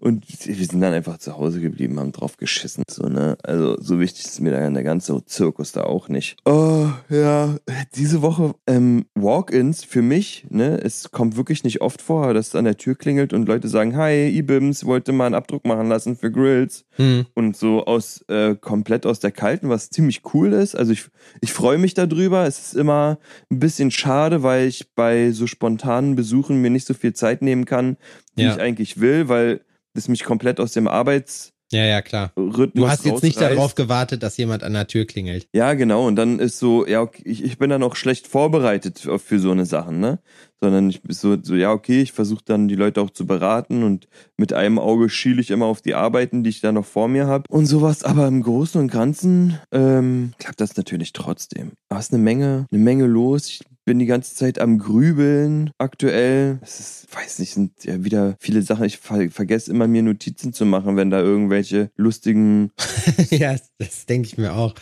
und wir sind dann einfach zu Hause geblieben, haben drauf geschissen. So, ne? Also so wichtig ist mir dann der ganze Zirkus da auch nicht. Oh, ja. Diese Woche ähm, Walk-ins für mich, ne? Es kommt wirklich nicht oft vor, dass es an der Tür klingelt und Leute sagen, hi, Ibims, wollte mal einen Abdruck machen lassen für Grills. Hm. Und so aus äh, komplett aus der Kalten, was ziemlich cool ist. Also ich, ich freue mich darüber. Es ist immer ein bisschen schade, weil ich bei so spontanen Besuchen mir nicht so viel Zeit nehmen kann, wie Ja. ich eigentlich will, weil das mich komplett aus dem Arbeitsrhythmus Ja, ja, klar. Du hast jetzt nicht darauf gewartet, dass jemand an der Tür klingelt. Ja, genau. Und dann ist so, ja, okay, ich, ich bin dann auch schlecht vorbereitet für, für so eine Sachen, ne? Sondern ich bin so, so ja, okay, ich versuche dann die Leute auch zu beraten und mit einem Auge schiele ich immer auf die Arbeiten, die ich da noch vor mir habe und sowas. Aber im Großen und Ganzen ähm, klappt das natürlich trotzdem. Es ist eine Menge, eine Menge los. Ich bin die ganze Zeit am Grübeln aktuell. Es ist, weiß nicht, sind ja wieder viele Sachen. Ich ver vergesse immer mir Notizen zu machen, wenn da irgendwelche lustigen ja, das, denke ich mir auch.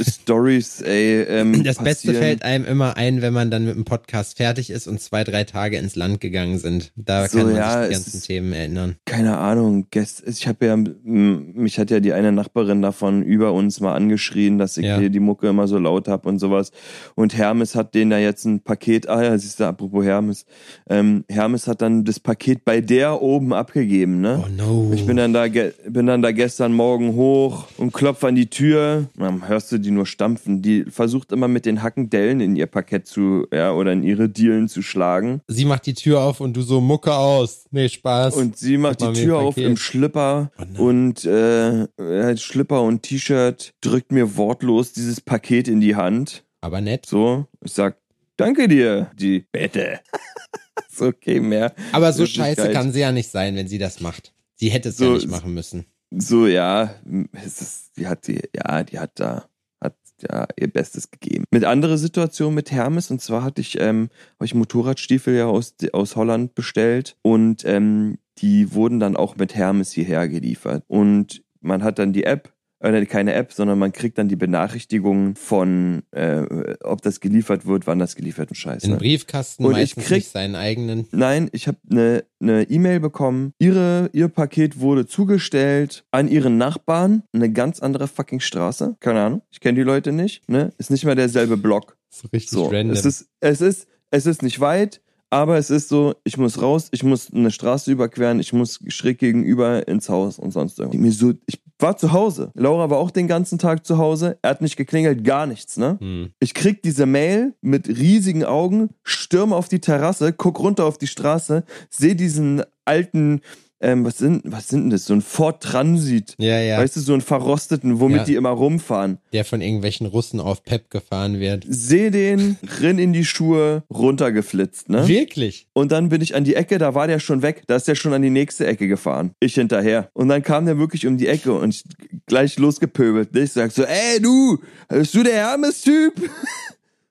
Stories, ey. Ähm, Das Beste passieren. fällt einem immer ein, wenn man dann mit dem Podcast fertig ist und zwei, drei Tage ins Land gegangen sind. Da So, kann man ja, sich die ganzen Themen erinnern. Keine Ahnung, ich habe ja, mich hat ja die eine Nachbarin davon über uns mal angeschrien, dass ich Ja. hier die Mucke immer so laut hab und sowas. Und Hermes hat denen da jetzt ein Paket, ah ja, siehst du, apropos Hermes, ähm, Hermes hat dann das Paket bei der oben abgegeben, ne? Oh no. Ich bin dann da, bin dann da gestern Morgen hoch und klopf an die Tür. Dann hörst du die nur stampfen. Die versucht immer mit den Hacken Dellen in ihr Parkett zu, ja, oder in ihre Dielen zu schlagen. Sie macht die Tür auf und du so Mucke aus. Nee, Spaß. Und sie macht die Tür auf Paket. im Schlipper Oh und äh, äh, Schlipper und T-Shirt drückt mir wortlos dieses Paket in die Hand. Aber nett. So, ich sag, danke dir, die Bette. ist okay, mehr. Aber so scheiße kann sie ja nicht sein, wenn sie das macht. Sie hätte es So ja nicht machen müssen. So, ja, es ist, die hat die, ja, die hat da, hat ja ihr Bestes gegeben. Mit andere Situation mit Hermes, und zwar hatte ich, ähm, habe ich Motorradstiefel ja aus, aus Holland bestellt und ähm, die wurden dann auch mit Hermes hierher geliefert. Und man hat dann die App, äh, keine App, sondern man kriegt dann die Benachrichtigungen von, äh, ob das geliefert wird, wann das geliefert wird, scheiße. In den Briefkasten Und ich meistens krieg- nicht seinen eigenen. Nein, ich habe eine ne E-Mail bekommen. Ihre, ihr Paket wurde zugestellt an ihren Nachbarn. Eine ganz andere fucking Straße. Keine Ahnung. Ich kenne die Leute nicht. Ne? Ist nicht mal derselbe Block. So richtig So. random. Es ist, es ist, es ist nicht weit. Aber es ist so, ich muss raus, ich muss eine Straße überqueren, ich muss schräg gegenüber ins Haus und sonst irgendwas. Mir so, ich war zu Hause. Laura war auch den ganzen Tag zu Hause. Er hat nicht geklingelt, gar nichts, ne? hm. Ich krieg diese Mail mit riesigen Augen, stürme auf die Terrasse, guck runter auf die Straße, sehe diesen alten, ähm, was sind, was sind denn das? So ein Ford Transit. Ja, ja. Weißt du, so einen verrosteten, womit Ja. die immer rumfahren. der von irgendwelchen Russen auf Pep gefahren wird. Seh den, rinn in die Schuhe, runtergeflitzt, ne? Wirklich? Und dann bin ich an die Ecke, da war der schon weg, da ist der schon an die nächste Ecke gefahren. Ich hinterher. Und dann kam der wirklich um die Ecke und ich gleich losgepöbelt. Ich sag so, ey du, bist du der Hermes-Typ?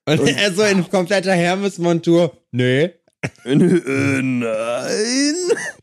Und, er so in kompletter Hermes-Montur. Nee. Nein.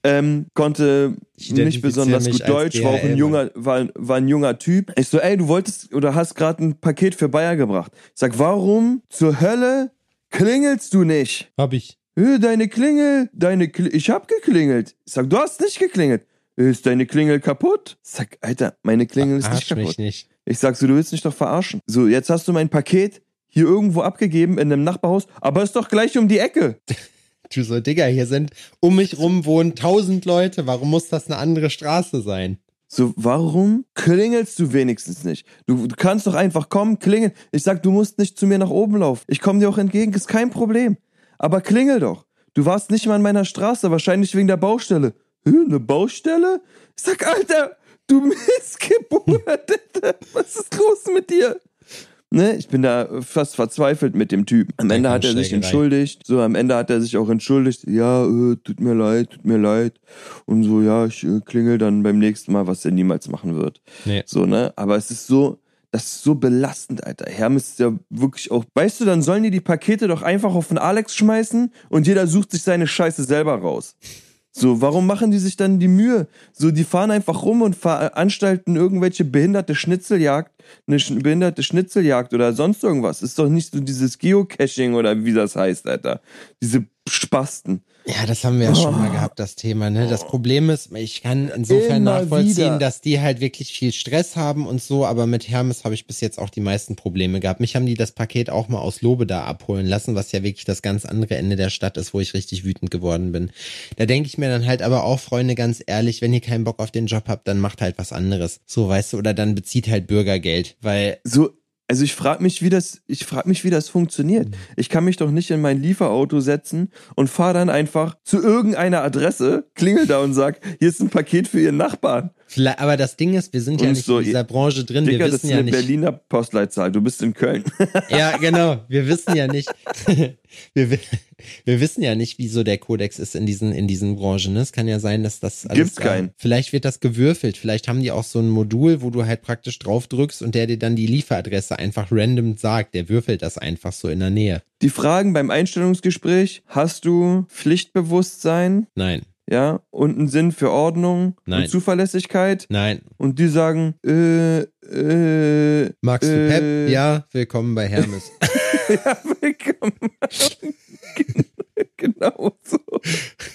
Ähm, konnte nicht besonders gut Deutsch, war auch ein junger, war, war ein junger Typ. Ich so, ey, du wolltest oder hast gerade ein Paket für Bayer gebracht. Ich sag, warum zur Hölle klingelst du nicht? Hab ich. Deine Klingel, deine Kli ich hab geklingelt. Ich sag, du hast nicht geklingelt. Ist deine Klingel kaputt? Ich sag, Alter, meine Klingel ist nicht Arsch mich kaputt. nicht. Ich sag so, du willst mich doch verarschen. So, jetzt hast du mein Paket hier irgendwo abgegeben in einem Nachbarhaus, aber ist doch gleich um die Ecke. Du so, Digga, hier sind, um mich rum wohnen tausend Leute. Warum muss das eine andere Straße sein? So, warum klingelst du wenigstens nicht? Du, du kannst doch einfach kommen, klingeln. Ich sag, du musst nicht zu mir nach oben laufen. Ich komme dir auch entgegen, ist kein Problem. Aber klingel doch. Du warst nicht mal an meiner Straße, wahrscheinlich wegen der Baustelle. Hä, eine Baustelle? Ich sag, Alter, du Missgeburt. Was ist los mit dir? Ne, ich bin da fast verzweifelt mit dem Typ. Am Ende hat er sich entschuldigt. So, am Ende hat er sich auch entschuldigt. Ja, äh, tut mir leid, tut mir leid. Und so, ja, ich äh, klingel dann beim nächsten Mal, was er niemals machen wird. Nee. So, ne? Aber es ist so, das ist so belastend, Alter. Hermes ist ja wirklich auch. Weißt du, dann sollen die die Pakete doch einfach auf den Alex schmeißen und jeder sucht sich seine Scheiße selber raus. So, warum machen die sich dann die Mühe? So, die fahren einfach rum und veranstalten irgendwelche behinderte Schnitzeljagd, eine behinderte Schnitzeljagd oder sonst irgendwas. Ist doch nicht so dieses Geocaching oder wie das heißt, Alter. Diese Spasten. Ja, das haben wir ja oh. schon mal oh. gehabt, das Thema. Ne? Das Problem ist, ich kann insofern Immer nachvollziehen, wieder. dass die halt wirklich viel Stress haben und so, aber mit Hermes habe ich bis jetzt auch die meisten Probleme gehabt. Mich haben die das Paket auch mal aus Lobe da abholen lassen, was ja wirklich das ganz andere Ende der Stadt ist, wo ich richtig wütend geworden bin. Da denke ich mir dann halt aber auch, Freunde, ganz ehrlich, wenn ihr keinen Bock auf den Job habt, dann macht halt was anderes. So, weißt du, oder dann bezieht halt Bürgergeld, weil. So, also ich frage mich, wie das, ich frage mich, wie das funktioniert. Mhm. Ich kann mich doch nicht in mein Lieferauto setzen und fahre dann einfach zu irgendeiner Adresse, klingel da und sag, hier ist ein Paket für Ihren Nachbarn. Aber das Ding ist, wir sind ja nicht so, in dieser Branche drin. Digga, wir wissen das ist ja eine nicht. Berliner Postleitzahl. Du bist in Köln. Ja, genau. Wir wissen ja nicht. Wir, wir wissen ja nicht, wieso der Kodex ist in diesen, in diesen Branchen. Es kann ja sein, dass das alles. Gibt's keinen. Vielleicht wird das gewürfelt. Vielleicht haben die auch so ein Modul, wo du halt praktisch drauf drückst und der dir dann die Lieferadresse einfach random sagt. Der würfelt das einfach so in der Nähe. Die Fragen beim Einstellungsgespräch: Hast du Pflichtbewusstsein? Nein ja, und einen Sinn für Ordnung Nein. und Zuverlässigkeit. Nein. Und die sagen, äh, äh, Magst du Pep? Äh, ja, willkommen bei Hermes. ja, willkommen. genau so.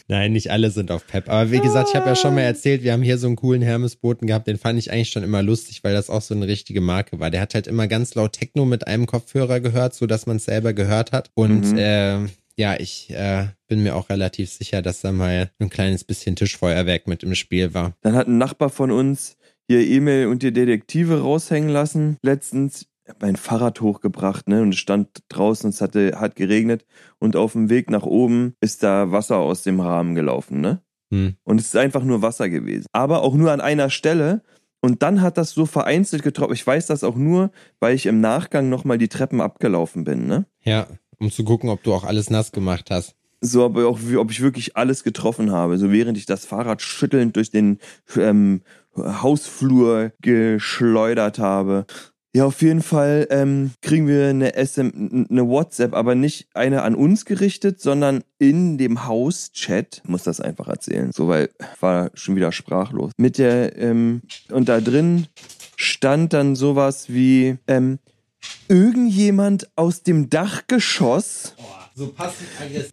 Nein, nicht alle sind auf Pep. Aber wie gesagt, ich habe ja schon mal erzählt, wir haben hier so einen coolen Hermes-Boten gehabt, den fand ich eigentlich schon immer lustig, weil das auch so eine richtige Marke war. Der hat halt immer ganz laut Techno mit einem Kopfhörer gehört, so dass man es selber gehört hat. Und mhm. äh, ja, ich äh, bin mir auch relativ sicher, dass da mal ein kleines bisschen Tischfeuerwerk mit im Spiel war. Dann hat ein Nachbar von uns hier E-Mail und die Detektive raushängen lassen. Letztens mein Fahrrad hochgebracht, ne, und es stand draußen, es hatte, hat geregnet und auf dem Weg nach oben ist da Wasser aus dem Rahmen gelaufen, ne? Hm. Und es ist einfach nur Wasser gewesen. Aber auch nur an einer Stelle. Und dann hat das so vereinzelt getroffen. Ich weiß das auch nur, weil ich im Nachgang nochmal die Treppen abgelaufen bin, ne? Ja. Um zu gucken, ob du auch alles nass gemacht hast. So, aber auch, ob ich wirklich alles getroffen habe. So während ich das Fahrrad schüttelnd durch den ähm, Hausflur geschleudert habe. Ja, auf jeden Fall ähm, kriegen wir eine, SM, eine WhatsApp, aber nicht eine an uns gerichtet, sondern in dem Hauschat. Muss das einfach erzählen, so weil war schon wieder sprachlos. Mit der ähm, und da drin stand dann sowas wie ähm, irgendjemand aus dem Dachgeschoss so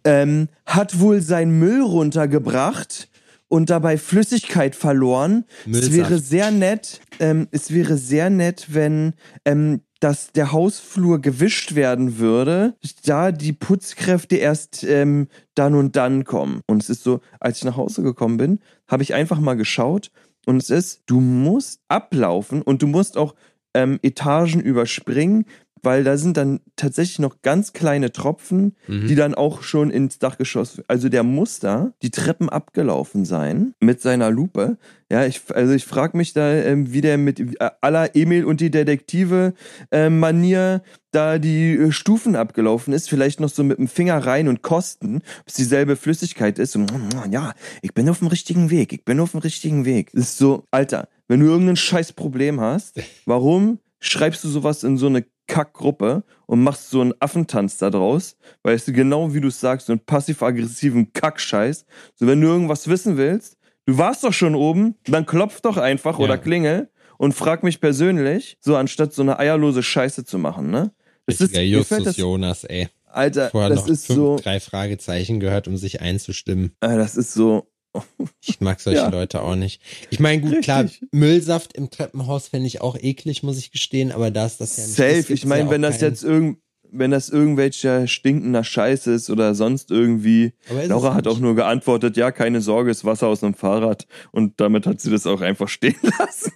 ähm, hat wohl sein Müll runtergebracht und dabei Flüssigkeit verloren. Müllsaft. Es wäre sehr nett, ähm, es wäre sehr nett, wenn ähm, dass der Hausflur gewischt werden würde, da die Putzkräfte erst ähm, dann und dann kommen. Und es ist so, als ich nach Hause gekommen bin, habe ich einfach mal geschaut und es ist, du musst ablaufen und du musst auch ähm, Etagen überspringen, weil da sind dann tatsächlich noch ganz kleine Tropfen, mhm. die dann auch schon ins Dachgeschoss. Also der muss da die Treppen abgelaufen sein mit seiner Lupe. Ja, ich, also ich frage mich da, ähm, wie der mit äh, aller Emil und die Detektive äh, Manier da die äh, Stufen abgelaufen ist, vielleicht noch so mit dem Finger rein und kosten, ob es dieselbe Flüssigkeit ist. Und, ja, ich bin auf dem richtigen Weg, ich bin auf dem richtigen Weg. Das ist so, Alter, wenn du irgendein scheiß Problem hast, warum schreibst du sowas in so eine Kackgruppe und machst so einen Affentanz da draus, weißt du, genau wie du sagst, so einen passiv-aggressiven Kackscheiß. So, wenn du irgendwas wissen willst, du warst doch schon oben, dann klopf doch einfach ja. oder klingel und frag mich persönlich, so anstatt so eine eierlose Scheiße zu machen, ne? Das ist Justus das, Jonas, ey. Alter, Vorher das ist so drei Fragezeichen gehört, um sich einzustimmen. Äh, das ist so ich mag solche ja. Leute auch nicht. Ich meine, gut, Richtig. klar, Müllsaft im Treppenhaus fände ich auch eklig, muss ich gestehen, aber da ist das ja nicht. Safe, ich meine, ja wenn das jetzt irgend, wenn das irgendwelcher stinkender Scheiß ist oder sonst irgendwie. Laura hat auch nur geantwortet, ja, keine Sorge, ist Wasser aus einem Fahrrad. Und damit hat sie das auch einfach stehen lassen.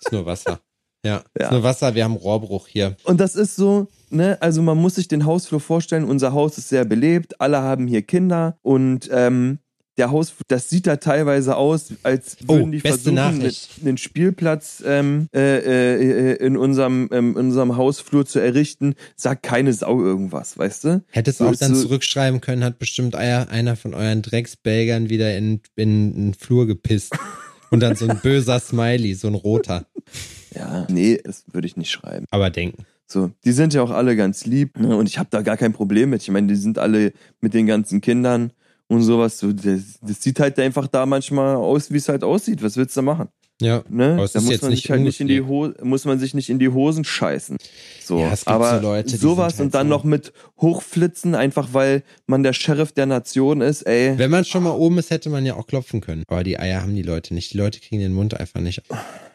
ist nur Wasser. Ja, ja. ist nur Wasser, wir haben Rohrbruch hier. Und das ist so, ne, also man muss sich den Hausflur vorstellen, unser Haus ist sehr belebt, alle haben hier Kinder und ähm, der Haus, das sieht da teilweise aus, als oh, würden oh, die versuchen, einen Spielplatz ähm, äh, äh, in unserem ähm, in unserem Hausflur zu errichten. Sagt keine Sau irgendwas, weißt du? Hättest auch dann so, zurückschreiben können, hat bestimmt einer von euren Drecksbelgern wieder in, in den Flur gepisst. Und dann so ein böser Smiley, so ein roter. Ja, nee, das würde ich nicht schreiben. Aber denken. So, die sind ja auch alle ganz lieb ne? und ich habe da gar kein Problem mit. Ich meine, die sind alle mit den ganzen Kindern und sowas. So, das, das sieht halt einfach da manchmal aus, wie es halt aussieht. Was willst du machen? Ja. Ne? Aber Da muss man sich halt nicht in die ungepflegt. Ho muss man sich nicht in die Hosen scheißen. So, Ja, aber so Leute, sowas halt und dann so- noch mit hochflitzen, einfach weil man der Sheriff der Nation ist, ey. Wenn man schon mal oben ist, hätte man ja auch klopfen können. Aber die Eier haben die Leute nicht. Die Leute kriegen den Mund einfach nicht.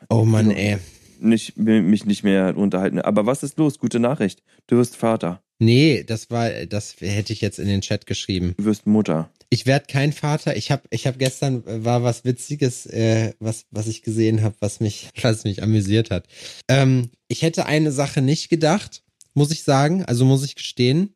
Oh Mann, ey. Nicht, mich nicht mehr unterhalten. Aber was ist los? Gute Nachricht. Du wirst Vater. Nee, das war, das hätte ich jetzt in den Chat geschrieben. Du wirst Mutter. Ich werde kein Vater. Ich habe ich hab gestern war was Witziges, äh, was, was ich gesehen habe, was mich, was mich amüsiert hat. Ähm, ich hätte eine Sache nicht gedacht, muss ich sagen, also muss ich gestehen,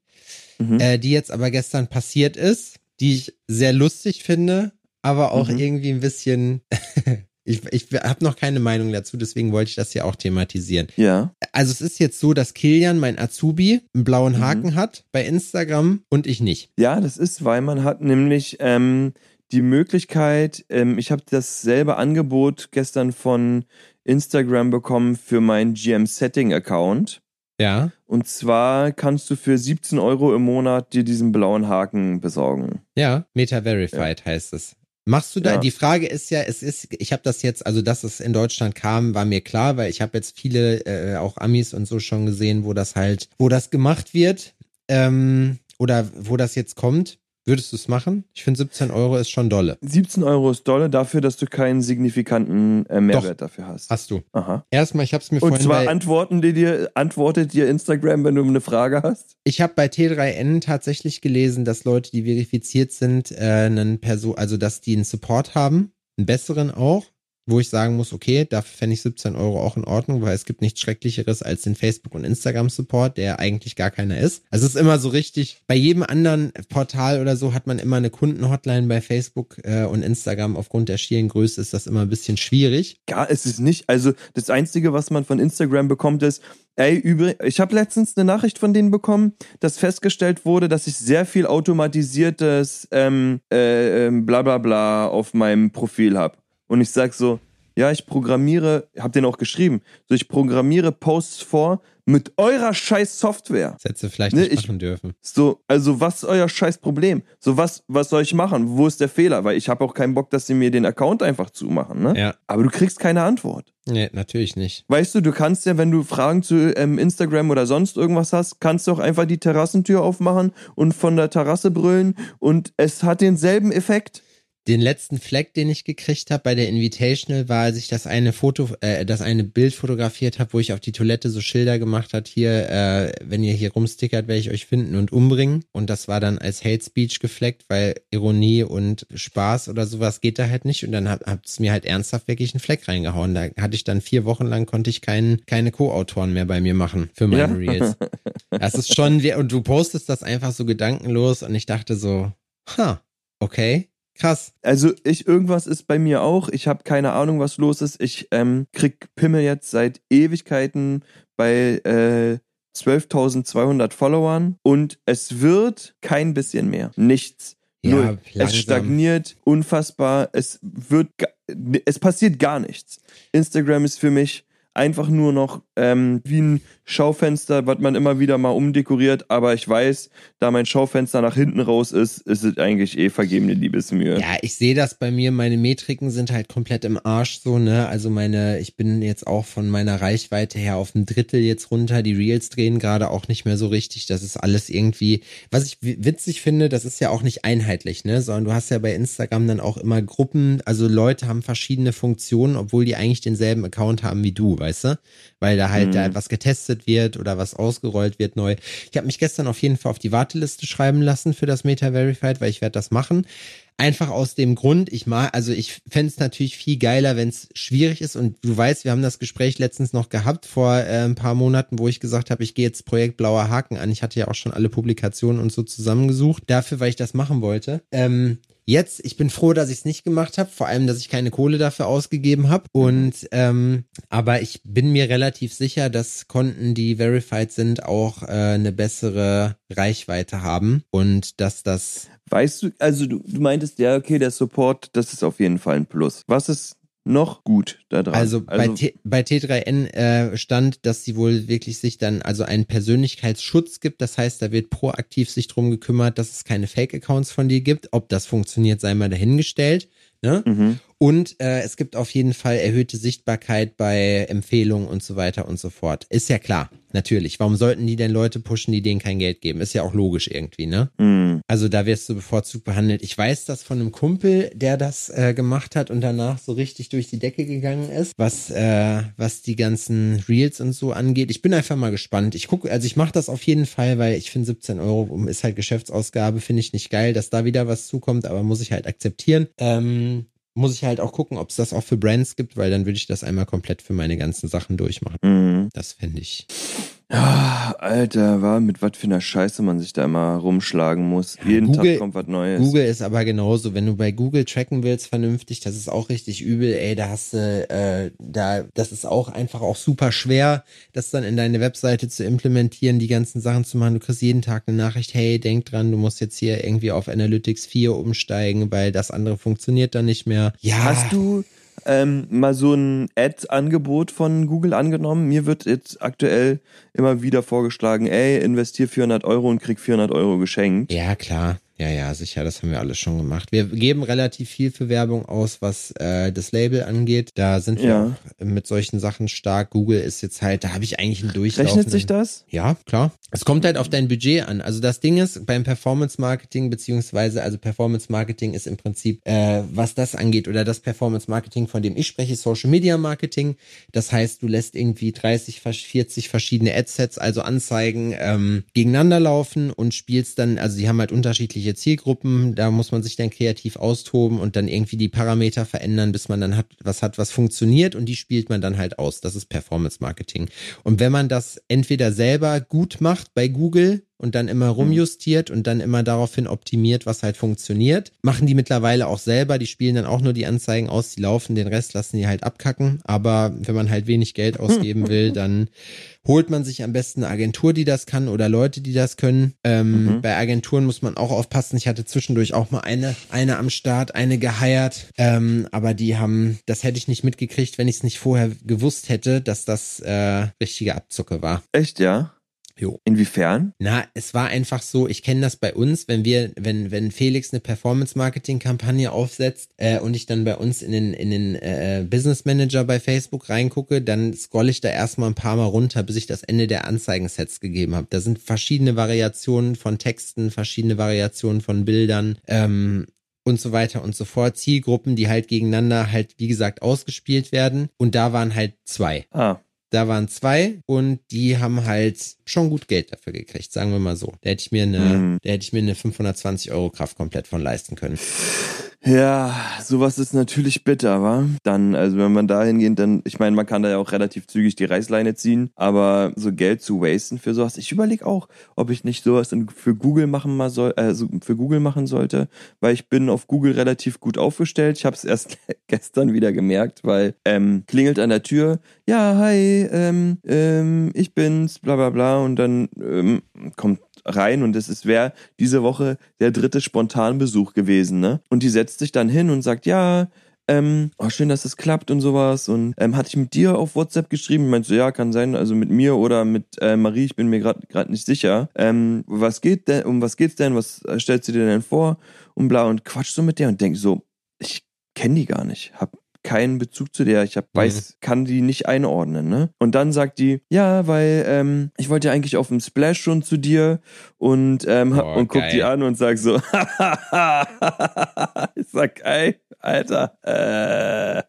Mhm. äh, die jetzt aber gestern passiert ist, die ich sehr lustig finde, aber auch Mhm. irgendwie ein bisschen. ich ich habe noch keine Meinung dazu, deswegen wollte ich das hier auch thematisieren. Ja. Also es ist jetzt so, dass Kilian, mein Azubi, einen blauen Mhm. Haken hat bei Instagram und ich nicht. Ja, das ist, weil man hat nämlich ähm, die Möglichkeit, ähm, ich habe dasselbe Angebot gestern von Instagram bekommen für meinen GM-Setting-Account. Ja. Und zwar kannst du für 17 Euro im Monat dir diesen blauen Haken besorgen. Ja, Meta Verified heißt es. Machst du da, Ja. die Frage ist ja, es ist, ich habe das jetzt, also dass es in Deutschland kam, war mir klar, weil ich habe jetzt viele, äh, auch Amis und so schon gesehen, wo das halt, wo das gemacht wird, ähm, oder wo das jetzt kommt. Würdest du es machen? Ich finde 17 Euro ist schon dolle. 17 Euro ist dolle dafür, dass du keinen signifikanten äh, Mehrwert dafür hast. Hast du. Aha. Erstmal, ich habe es mir Und vorhin zwar bei, antworten die dir, antwortet dir Instagram, wenn du eine Frage hast. Ich habe bei T3N tatsächlich gelesen, dass Leute, die verifiziert sind, äh, einen Person, also dass die einen Support haben, einen besseren auch, wo ich sagen muss, okay, dafür fände ich 17 Euro auch in Ordnung, weil es gibt nichts Schrecklicheres als den Facebook- und Instagram-Support, der eigentlich gar keiner ist. Also es ist immer so richtig, bei jedem anderen Portal oder so hat man immer eine Kundenhotline bei Facebook äh, und Instagram. Aufgrund der schieren Größe ist das immer ein bisschen schwierig. Ist es nicht. Also das Einzige, was man von Instagram bekommt, ist, ey, übrig, ich habe letztens eine Nachricht von denen bekommen, dass festgestellt wurde, dass ich sehr viel automatisiertes ähm, äh, ähm, bla bla bla auf meinem Profil habe. Und ich sag so, ja, ich programmiere, hab den auch geschrieben, so ich programmiere Posts vor mit eurer scheiß Software. Das hättest du vielleicht Ne, nicht ich- machen dürfen. So, also was ist euer scheiß Problem? So, was, was soll ich machen? Wo ist der Fehler? Weil ich habe auch keinen Bock, dass sie mir den Account einfach zumachen, ne? Ja, Aber du kriegst keine Antwort. nee, natürlich nicht. Weißt du, du kannst ja, wenn du Fragen zu ähm, Instagram oder sonst irgendwas hast, kannst du auch einfach die Terrassentür aufmachen und von der Terrasse brüllen und es hat denselben Effekt. Den letzten Fleck, den ich gekriegt habe bei der Invitational, war, als ich das eine Foto, äh, das eine Bild fotografiert habe, wo ich auf die Toilette so Schilder gemacht hat, hier, äh, wenn ihr hier rumstickert, werde ich euch finden und umbringen. Und das war dann als Hate Speech gefleckt, weil Ironie und Spaß oder sowas geht da halt nicht. Und dann hat es mir halt ernsthaft wirklich einen Fleck reingehauen. Da hatte ich dann vier Wochen lang konnte ich keinen, keine Co-Autoren mehr bei mir machen für meine Ja. Reels. Das ist schon, und du postest das einfach so gedankenlos und ich dachte so, ha, okay, krass. Also ich irgendwas ist bei mir auch. Ich habe keine Ahnung, was los ist. Ich ähm, krieg Pimmel jetzt seit Ewigkeiten bei äh, 12.200 Followern und es wird kein bisschen mehr. Nichts. Ja, Null. Es stagniert unfassbar. Es wird, es passiert gar nichts. Instagram ist für mich einfach nur noch ähm, wie ein Schaufenster, was man immer wieder mal umdekoriert. Aber ich weiß, da mein Schaufenster nach hinten raus ist, ist es eigentlich eh vergebene Liebesmühe. Ja, ich sehe das bei mir. Meine Metriken sind halt komplett im Arsch so, ne? Also meine, ich bin jetzt auch von meiner Reichweite her auf ein Drittel jetzt runter. Die Reels drehen gerade auch nicht mehr so richtig. Das ist alles irgendwie, was ich wi- witzig finde, das ist ja auch nicht einheitlich, ne? Sondern du hast ja bei Instagram dann auch immer Gruppen, also Leute haben verschiedene Funktionen, obwohl die eigentlich denselben Account haben wie du, weißt du? Weil da halt Mhm. da etwas getestet wird oder was ausgerollt wird neu. Ich habe mich gestern auf jeden Fall auf die Warteliste schreiben lassen für das Meta Verified, weil ich werde das machen. Einfach aus dem Grund, ich mag, also ich fände es natürlich viel geiler, wenn es schwierig ist. Und du weißt, wir haben das Gespräch letztens noch gehabt vor äh, ein paar Monaten, wo ich gesagt habe, ich gehe jetzt Projekt Blauer Haken an. Ich hatte ja auch schon alle Publikationen und so zusammengesucht, dafür, weil ich das machen wollte. Ähm, Jetzt, ich bin froh, dass ich es nicht gemacht habe, vor allem, dass ich keine Kohle dafür ausgegeben habe. Und ähm, aber ich bin mir relativ sicher, dass Konten, die verified sind, auch äh, eine bessere Reichweite haben und dass das Weißt du, also du, du meintest ja, okay, der Support, das ist auf jeden Fall ein Plus. Was ist noch gut da dran. Also, bei, T, bei T3N äh, stand, dass sie wohl wirklich sich dann also einen Persönlichkeitsschutz gibt. Das heißt, da wird proaktiv sich drum gekümmert, dass es keine Fake-Accounts von dir gibt. Ob das funktioniert, sei mal dahingestellt. Ne? Mhm. Und äh, es gibt auf jeden Fall erhöhte Sichtbarkeit bei Empfehlungen und so weiter und so fort. Ist ja klar, natürlich. Warum sollten die denn Leute pushen, die denen kein Geld geben? Ist ja auch logisch irgendwie, ne? Mhm. Also da wirst du bevorzugt behandelt. Ich weiß das von einem Kumpel, der das äh, gemacht hat und danach so richtig durch die Decke gegangen ist, was äh, was die ganzen Reels und so angeht. Ich bin einfach mal gespannt. Ich gucke, also ich mache das auf jeden Fall, weil ich finde 17 Euro ist halt Geschäftsausgabe, finde ich nicht geil, dass da wieder was zukommt, aber muss ich halt akzeptieren. Ähm, muss ich halt auch gucken, ob es das auch für Brands gibt, weil dann würde ich das einmal komplett für meine ganzen Sachen durchmachen. Mhm. Das fände ich. Ja, Alter, war mit was für einer Scheiße man sich da immer rumschlagen muss. Ja, Jeden Google- Tag kommt was Neues. Google ist aber genauso, wenn du bei Google tracken willst vernünftig, das ist auch richtig übel, ey, da hast du, äh, da, das ist auch einfach auch super schwer, das dann in deine Webseite zu implementieren, die ganzen Sachen zu machen. Du kriegst jeden Tag eine Nachricht, hey, denk dran, du musst jetzt hier irgendwie auf Analytics 4 umsteigen, weil das andere funktioniert dann nicht mehr. Ja. Hast du ähm, mal so ein Ad-Angebot von Google angenommen? Mir wird jetzt aktuell immer wieder vorgeschlagen, ey, investier 400 Euro und krieg 400 Euro geschenkt. Ja, klar. Ja, ja, sicher, das haben wir alles schon gemacht. Wir geben relativ viel für Werbung aus, was äh, das Label angeht. Da sind wir Ja. mit solchen Sachen stark. Google ist jetzt halt, da habe ich eigentlich einen Durchlauf. Rechnet sich das? Ja, klar. Es kommt halt auf dein Budget an. Also das Ding ist, beim Performance Marketing, beziehungsweise, also Performance Marketing ist im Prinzip, äh, was das angeht, oder das Performance Marketing, von dem ich spreche, Social Media Marketing. Das heißt, du lässt irgendwie 30, 40 verschiedene Adsets, also Anzeigen, ähm, gegeneinander laufen und spielst dann, also die haben halt unterschiedliche Zielgruppen, da muss man sich dann kreativ austoben und dann irgendwie die Parameter verändern, bis man dann hat, was hat, was funktioniert und die spielt man dann halt aus. Das ist Performance Marketing. Und wenn man das entweder selber gut macht bei Google und dann immer rumjustiert und dann immer daraufhin optimiert, was halt funktioniert, machen die mittlerweile auch selber. Die spielen dann auch nur die Anzeigen aus, die laufen, den Rest lassen die halt abkacken. Aber wenn man halt wenig Geld ausgeben will, dann holt man sich am besten eine Agentur, die das kann oder Leute, die das können. Ähm, Mhm. Bei Agenturen muss man auch aufpassen. Ich hatte zwischendurch auch mal eine, eine am Start, eine geheiert. Ähm, aber die haben, das hätte ich nicht mitgekriegt, wenn ich es nicht vorher gewusst hätte, dass das äh, richtige Abzucke war. Echt, ja? Jo. Inwiefern? Na, es war einfach so, ich kenne das bei uns, wenn wir, wenn, wenn Felix eine Performance-Marketing-Kampagne aufsetzt äh, und ich dann bei uns in den, in den äh, Business Manager bei Facebook reingucke, dann scrolle ich da erstmal ein paar Mal runter, bis ich das Ende der Anzeigensets gegeben habe. Da sind verschiedene Variationen von Texten, verschiedene Variationen von Bildern. Ähm, und so weiter und so fort. Zielgruppen, die halt gegeneinander halt, wie gesagt, ausgespielt werden. Und da waren halt zwei. Ah, Da waren zwei und die haben halt schon gut Geld dafür gekriegt, sagen wir mal so. Da hätte ich mir eine, Mhm. da hätte ich mir eine 520 Euro Kraft komplett von leisten können. Ja, sowas ist natürlich bitter, wa? Dann, also wenn man da hingeht, dann, ich meine, man kann da ja auch relativ zügig die Reißleine ziehen, aber so Geld zu wasten für sowas, ich überlege auch, ob ich nicht sowas für Google machen mal soll, also für Google machen sollte, weil ich bin auf Google relativ gut aufgestellt. Ich habe es erst gestern wieder gemerkt, weil ähm, klingelt an der Tür, ja, hi, ähm, ähm, ich bin's, bla bla bla, und dann ähm, kommt rein und es wäre diese Woche der dritte Spontanbesuch gewesen, ne? Und die setzt sich dann hin und sagt, ja, ähm, oh, schön, dass es klappt und sowas. Und ähm, hatte ich mit dir auf WhatsApp geschrieben? Ich meinte ja, kann sein, also mit mir oder mit äh, Marie, ich bin mir gerade gerade nicht sicher. Ähm, was geht denn, um was geht's denn? Was äh, stellst du dir denn vor? Und bla und quatsch so mit der und denk so, ich kenne die gar nicht, hab keinen Bezug zu der, ich hab, Mhm. weiß, kann die nicht einordnen, ne? Und dann sagt die, ja, weil ähm, ich wollte ja eigentlich auf dem Splash schon zu dir und ähm, Boah, und guck geil. die an und sag so, ich sag, ey, Alter, äh,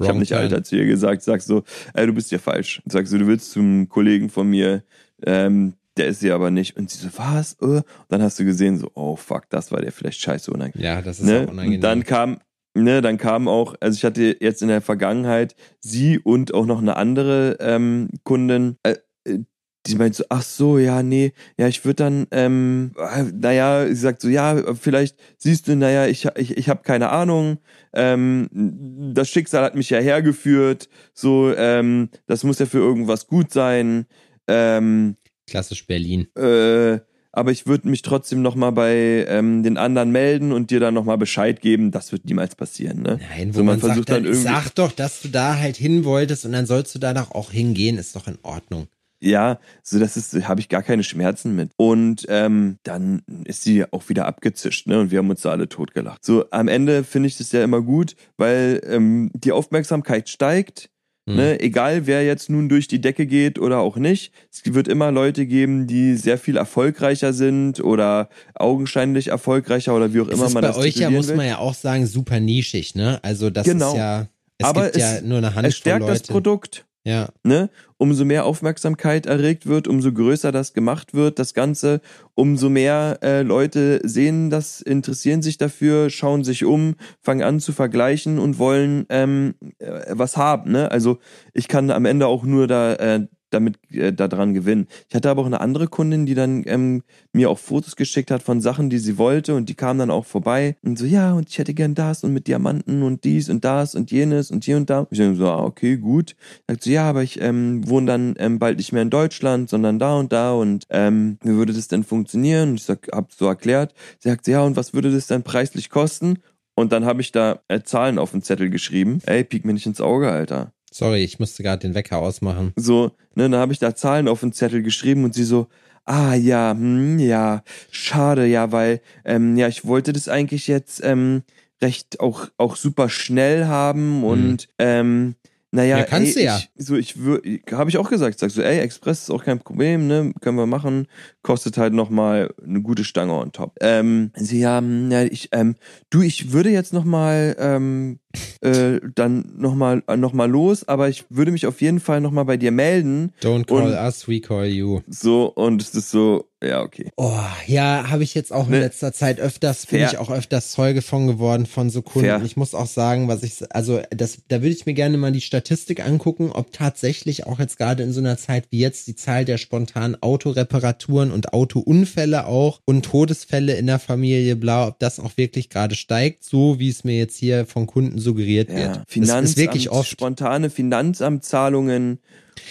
ich habe nicht. Alter zu ihr gesagt, sag so, ey, du bist ja falsch. Sag so, du willst zum Kollegen von mir, ähm, der ist sie aber nicht. Und sie so, was? Äh? Und dann hast du gesehen, so, oh fuck, das war der vielleicht scheiße unangenehm. Ja, das ist Ne? unangenehm. Und dann kam, ne, dann kam auch, also ich hatte jetzt in der Vergangenheit sie und auch noch eine andere ähm, Kundin, äh, äh, die meint so, ach so, ja, nee, ja, ich würde dann, ähm, äh, naja, sie sagt so, ja, vielleicht siehst du, naja, ich, ich, ich habe keine Ahnung, ähm, das Schicksal hat mich ja hergeführt, so, ähm, das muss ja für irgendwas gut sein, ähm, Klassisch Berlin. äh, aber ich würde mich trotzdem nochmal bei ähm, den anderen melden und dir dann nochmal Bescheid geben. Das wird niemals passieren, ne? Nein, wo so, man, man versucht sagt, dann, dann irgendwie. Sag doch, dass du da halt hin wolltest und dann sollst du danach auch hingehen, ist doch in Ordnung. Ja, so das ist, habe ich gar keine Schmerzen mit. Und ähm, dann ist sie auch wieder abgezischt, ne? Und wir haben uns da alle totgelacht. So, am Ende finde ich das ja immer gut, weil ähm, die Aufmerksamkeit steigt. Mhm. Ne? Egal wer jetzt nun durch die Decke geht oder auch nicht. Es wird immer Leute geben, die sehr viel erfolgreicher sind oder augenscheinlich erfolgreicher oder wie auch es immer ist man bei das euch ja, muss man ja auch sagen, super nischig, ne? Also das genau. ist ja. Es Aber gibt es, ja nur eine Handvoll es stärkt Leute. das Produkt. Ja. Ne? Umso mehr Aufmerksamkeit erregt wird, umso größer das gemacht wird, das Ganze, umso mehr äh, Leute sehen das, interessieren sich dafür, schauen sich um, fangen an zu vergleichen und wollen ähm, äh, was haben. Ne? Also ich kann am Ende auch nur da äh, damit äh, daran gewinnen. Ich hatte aber auch eine andere Kundin, die dann ähm, mir auch Fotos geschickt hat von Sachen, die sie wollte und die kam dann auch vorbei und so, ja, und ich hätte gern das und mit Diamanten und dies und das und jenes und hier und da. Ich so, ah, okay, gut. Sagt so, ja, aber ich ähm, wohne dann ähm, bald nicht mehr in Deutschland, sondern da und da und ähm, wie würde das denn funktionieren? Ich sag, hab so erklärt. Sie sagt, ja, und was würde das dann preislich kosten? Und dann habe ich da äh, Zahlen auf den Zettel geschrieben. Ey, piek mir nicht ins Auge, Alter. Sorry, ich musste gerade den Wecker ausmachen. So, ne, dann habe ich da Zahlen auf den Zettel geschrieben und sie so, ah ja, hm, ja, schade, ja, weil, ähm, ja, ich wollte das eigentlich jetzt ähm, recht auch, auch super schnell haben und mhm. ähm, naja, ja, kannst ey, du ja. Ich, so, ich würde, habe ich auch gesagt, sag so, ey, Express ist auch kein Problem, ne, können wir machen, kostet halt nochmal eine gute Stange on top. Ähm, sie haben, ja, ich, ähm, du, ich würde jetzt nochmal, ähm, äh, dann nochmal noch mal los, aber ich würde mich auf jeden Fall nochmal bei dir melden. Don't call und, us, we call you. So, und es ist so, ja, okay. Oh, ja, habe ich jetzt auch in ne? letzter Zeit öfters, bin ich auch öfters Zeuge von geworden von so Kunden. Fair. Ich muss auch sagen, was ich, also das, da würde ich mir gerne mal die Statistik angucken, ob tatsächlich auch jetzt gerade in so einer Zeit wie jetzt die Zahl der spontanen Autoreparaturen und Autounfälle auch und Todesfälle in der Familie bla, ob das auch wirklich gerade steigt, so wie es mir jetzt hier von Kunden suggeriert ja. wird. Finanzamt, das ist wirklich oft. spontane Finanzamtzahlungen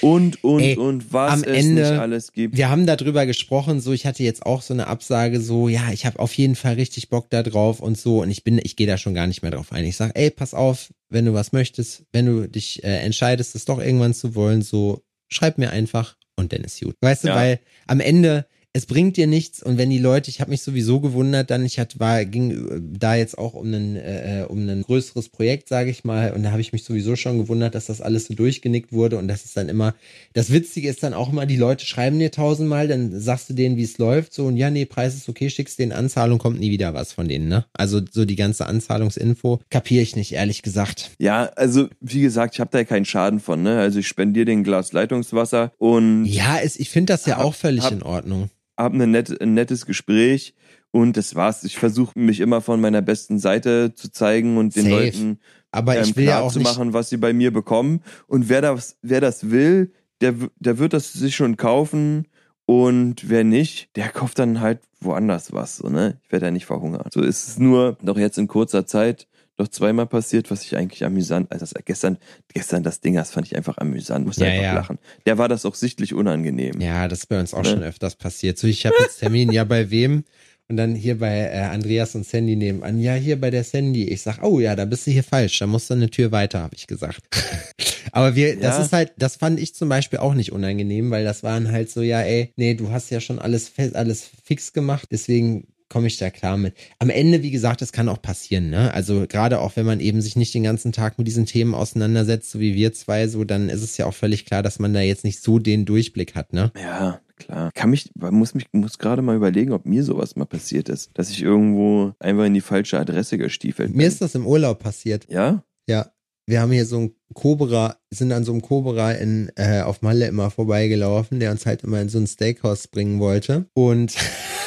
und, und, Ey, und was am es Ende, nicht alles gibt. Wir haben darüber gesprochen, so ich hatte jetzt auch so eine Absage, so ja, ich habe auf jeden Fall richtig Bock da drauf und so und ich bin, ich gehe da schon gar nicht mehr drauf ein. Ich sag, ey, pass auf, wenn du was möchtest, wenn du dich äh, entscheidest, es doch irgendwann zu wollen, so schreib mir einfach und dann ist gut. Weißt du, ja. weil am Ende es bringt dir nichts und wenn die Leute, ich habe mich sowieso gewundert, dann ich hatte war ging äh, da jetzt auch um ein äh, um ein größeres Projekt, sage ich mal, und da habe ich mich sowieso schon gewundert, dass das alles so durchgenickt wurde und das ist dann immer das Witzige ist dann auch immer, die Leute schreiben dir tausendmal, dann sagst du denen, wie es läuft, so und ja, nee, Preis ist okay, schickst denen Anzahlung, kommt nie wieder was von denen, ne? Also so die ganze Anzahlungsinfo kapiere ich nicht, ehrlich gesagt. Ja, also wie gesagt, ich habe da keinen Schaden von, ne? Also ich spendiere den Glas Leitungswasser und ja, es, ich finde das ja hab, auch völlig hab, in Ordnung haben ein, net, ein nettes Gespräch und das war's. Ich versuche mich immer von meiner besten Seite zu zeigen und den Safe. Leuten aber ähm, klar ja auch zu machen, was sie bei mir bekommen. Und wer das, wer das will, der, der wird das sich schon kaufen. Und wer nicht, der kauft dann halt woanders was. So, ne? Ich werde ja nicht verhungern. So ist es nur doch jetzt in kurzer Zeit doch zweimal passiert, was ich eigentlich amüsant, also gestern, gestern das Ding, das fand ich einfach amüsant, musste ja, einfach ja. lachen. Der war das auch sichtlich unangenehm. Ja, das ist bei uns auch ne? schon öfters passiert. So, ich habe jetzt Termin, ja, bei wem? Und dann hier bei äh, Andreas und Sandy nebenan, ja, hier bei der Sandy. Ich sag, oh ja, da bist du hier falsch, da musst du eine Tür weiter, habe ich gesagt. Aber wir, ja. das ist halt, das fand ich zum Beispiel auch nicht unangenehm, weil das waren halt so, ja, ey, nee, du hast ja schon alles alles fix gemacht, deswegen komme ich da klar mit. Am Ende, wie gesagt, das kann auch passieren, ne? Also gerade auch wenn man eben sich nicht den ganzen Tag mit diesen Themen auseinandersetzt, so wie wir zwei, so, dann ist es ja auch völlig klar, dass man da jetzt nicht so den Durchblick hat, ne? Ja, klar. Kann mich, muss mich, muss gerade mal überlegen, ob mir sowas mal passiert ist, dass ich irgendwo einfach in die falsche Adresse gestiefelt bin. Mir ist das im Urlaub passiert. Ja? Ja. Wir haben hier so ein Cobra, sind an so einem Cobra in, äh, auf Malle immer vorbeigelaufen, der uns halt immer in so ein Steakhouse bringen wollte. Und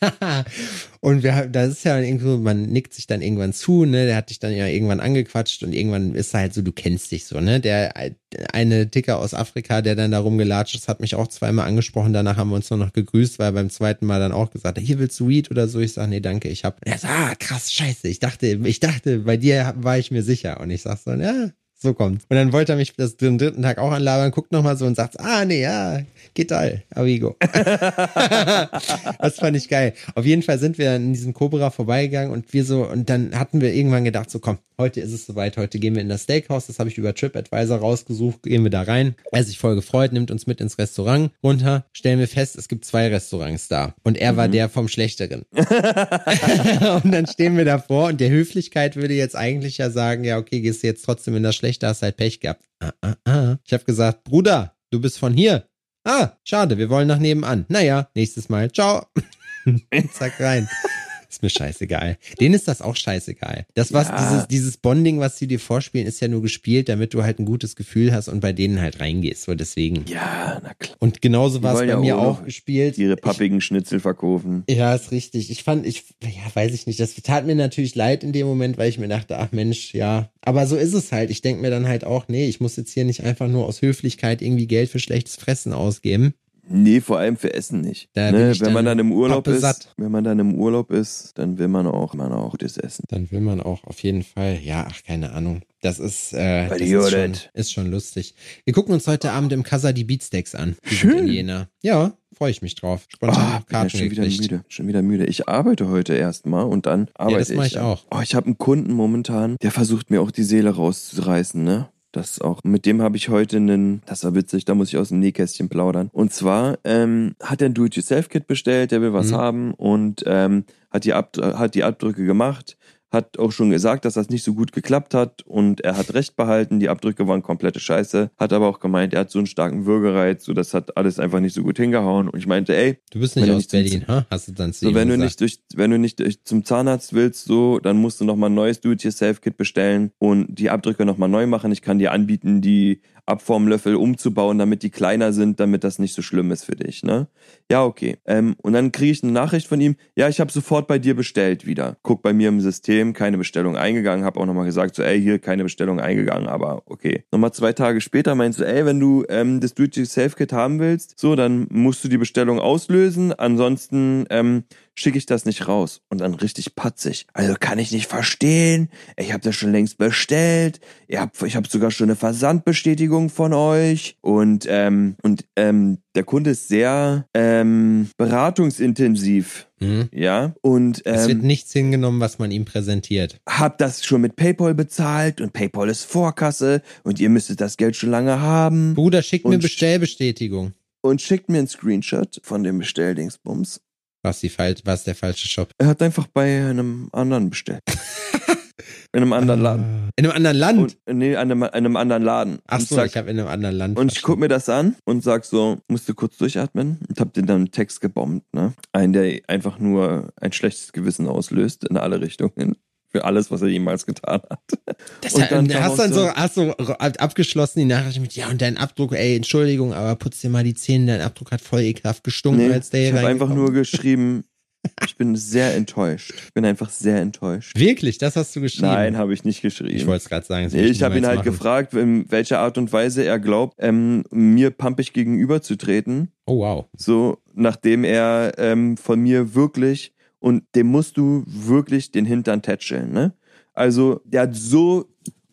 und wir, das ist ja irgendwo, man nickt sich dann irgendwann zu, ne? Der hat dich dann ja irgendwann angequatscht und irgendwann ist er halt so, du kennst dich so, ne? Der eine Ticker aus Afrika, der dann da rumgelatscht ist, hat mich auch zweimal angesprochen. Danach haben wir uns nur noch gegrüßt, weil er beim zweiten Mal dann auch gesagt hat, hier willst du Weed oder so. Ich sag, nee, danke, ich hab. er sagt, ah, krass, scheiße. Ich dachte, ich dachte, bei dir war ich mir sicher. Und ich sag so, ja, So kommt's. Und dann wollte er mich das den dritten Tag auch anlabern, guckt nochmal so und sagt, ah, nee, ja, geht all, amigo. das fand ich geil. Auf jeden Fall sind wir in diesem Cobra vorbeigegangen und wir so, und dann hatten wir irgendwann gedacht, so komm, heute ist es soweit, heute gehen wir in das Steakhouse, das habe ich über TripAdvisor rausgesucht, gehen wir da rein. Er sich voll gefreut, nimmt uns mit ins Restaurant runter, stellen wir fest, es gibt zwei Restaurants da. Und er war der vom Schlechteren. und dann stehen wir davor und der Höflichkeit würde jetzt eigentlich ja sagen, ja, okay, gehst du jetzt trotzdem in das Schlechte, hast halt Pech gehabt. Ah, ah, ah. Ich habe gesagt, Bruder, du bist von hier. Ah, schade, wir wollen nach nebenan. Naja, nächstes Mal. Ciao. Zack rein. Ist mir scheißegal. Denen ist das auch scheißegal. Das, was Ja. dieses, dieses Bonding, was sie dir vorspielen, ist ja nur gespielt, damit du halt ein gutes Gefühl hast und bei denen halt reingehst. So deswegen. Ja, na klar. Und genauso war es bei ja mir auch auch gespielt. Ihre Ich- pappigen Schnitzel verkaufen. ja, ist richtig. Ich fand, ich, ja, weiß ich nicht. Das tat mir natürlich leid in dem Moment, weil ich mir dachte, ach Mensch, ja. Aber so ist es halt. Ich denke mir dann halt auch, nee, ich muss jetzt hier nicht einfach nur aus Höflichkeit irgendwie Geld für schlechtes Fressen ausgeben. Nee, vor allem für Essen nicht. Da ne? ich Wenn man dann im Urlaub ist, pappesatt. wenn man dann im Urlaub ist, dann will man auch, man auch gutes Essen. Dann will man auch auf jeden Fall, ja, ach, keine Ahnung. Das ist, äh, das ist schon, ist schon lustig. Wir gucken uns heute Abend im Casa die Beatsteaks an. Die Schön. Jena. Ja, freue ich mich drauf. Spontan Ah, bin ja Karten schon wieder müde. Schon wieder müde. Ich arbeite heute erstmal und dann arbeite das mach ich dann. auch. Oh, ich habe einen Kunden momentan, der versucht mir auch die Seele rauszureißen, ne? Das ist auch, mit dem habe ich heute einen, das war witzig, da muss ich aus dem Nähkästchen plaudern. Und zwar ähm, hat er ein Do-it-yourself-Kit bestellt, der will was Mhm. haben und ähm, hat, die hat die Abdrücke gemacht, hat auch schon gesagt, dass das nicht so gut geklappt hat und er hat recht behalten, die Abdrücke waren komplette Scheiße, hat aber auch gemeint, er hat so einen starken Würgereiz, so das hat alles einfach nicht so gut hingehauen und ich meinte, ey, Du bist nicht aus nicht Berlin, ha? Hast du dann zu so, wenn du gesagt. nicht durch, wenn du nicht durch, zum Zahnarzt willst, so, dann musst du nochmal ein neues Do-it-yourself-Kit bestellen und die Abdrücke nochmal neu machen. Ich kann dir anbieten, die Abformlöffel umzubauen, damit die kleiner sind, damit das nicht so schlimm ist für dich, ne? Ja, okay. Ähm, und dann kriege ich eine Nachricht von ihm, ja, ich habe sofort bei dir bestellt wieder. Guck bei mir im System, keine Bestellung eingegangen, habe auch nochmal gesagt, so, ey, hier keine Bestellung eingegangen, aber okay. Nochmal zwei Tage später meinst du, ey, wenn du ähm, das Do-it-yourself-Kit haben willst, so, dann musst du die Bestellung auslösen, ansonsten ähm, schicke ich das nicht raus. Und dann richtig patzig. Also kann ich nicht verstehen. Ich habe das schon längst bestellt. Ihr habt, ich habe sogar schon eine Versandbestätigung von euch. Und, ähm, und ähm, der Kunde ist sehr ähm, beratungsintensiv. Mhm. Ja. Und Es wird ähm, nichts hingenommen, was man ihm präsentiert. hab das schon mit PayPal bezahlt und PayPal ist Vorkasse und ihr müsstet das Geld schon lange haben. Bruder, schick mir Bestellbestätigung. Und schickt mir einen Screenshot von dem Bestelldingsbums. Was, die fal was der falsche Shop? Er hat einfach bei einem anderen bestellt. in einem anderen Laden. In einem anderen Land? Und, nee, an einem, an einem anderen Laden. Ach so, sag, ich habe in einem anderen Land. und ich guck mir das an und sag so, musst du kurz durchatmen und hab den dann einen Text gebombt, ne? Einen, der einfach nur ein schlechtes Gewissen auslöst in alle Richtungen. Für alles, was er jemals getan hat. Das Und dann hast dann so, hast so abgeschlossen die Nachricht mit, ja, und dein Abdruck, ey, Entschuldigung, aber putz dir mal die Zähne, dein Abdruck hat voll ekelhaft gestunken, Nee, als der ich hier habe einfach nur geschrieben, ich bin sehr enttäuscht. Ich bin einfach sehr enttäuscht. Wirklich, das hast du geschrieben? Nein, habe ich nicht geschrieben. Ich wollte es gerade sagen. Nee, ich habe ihn halt machen. gefragt, in welcher Art und Weise er glaubt, ähm, mir pampig gegenüberzutreten. Oh, wow. So, nachdem er ähm, von mir wirklich, und dem musst du wirklich den Hintern tätscheln, ne? Also, der hat so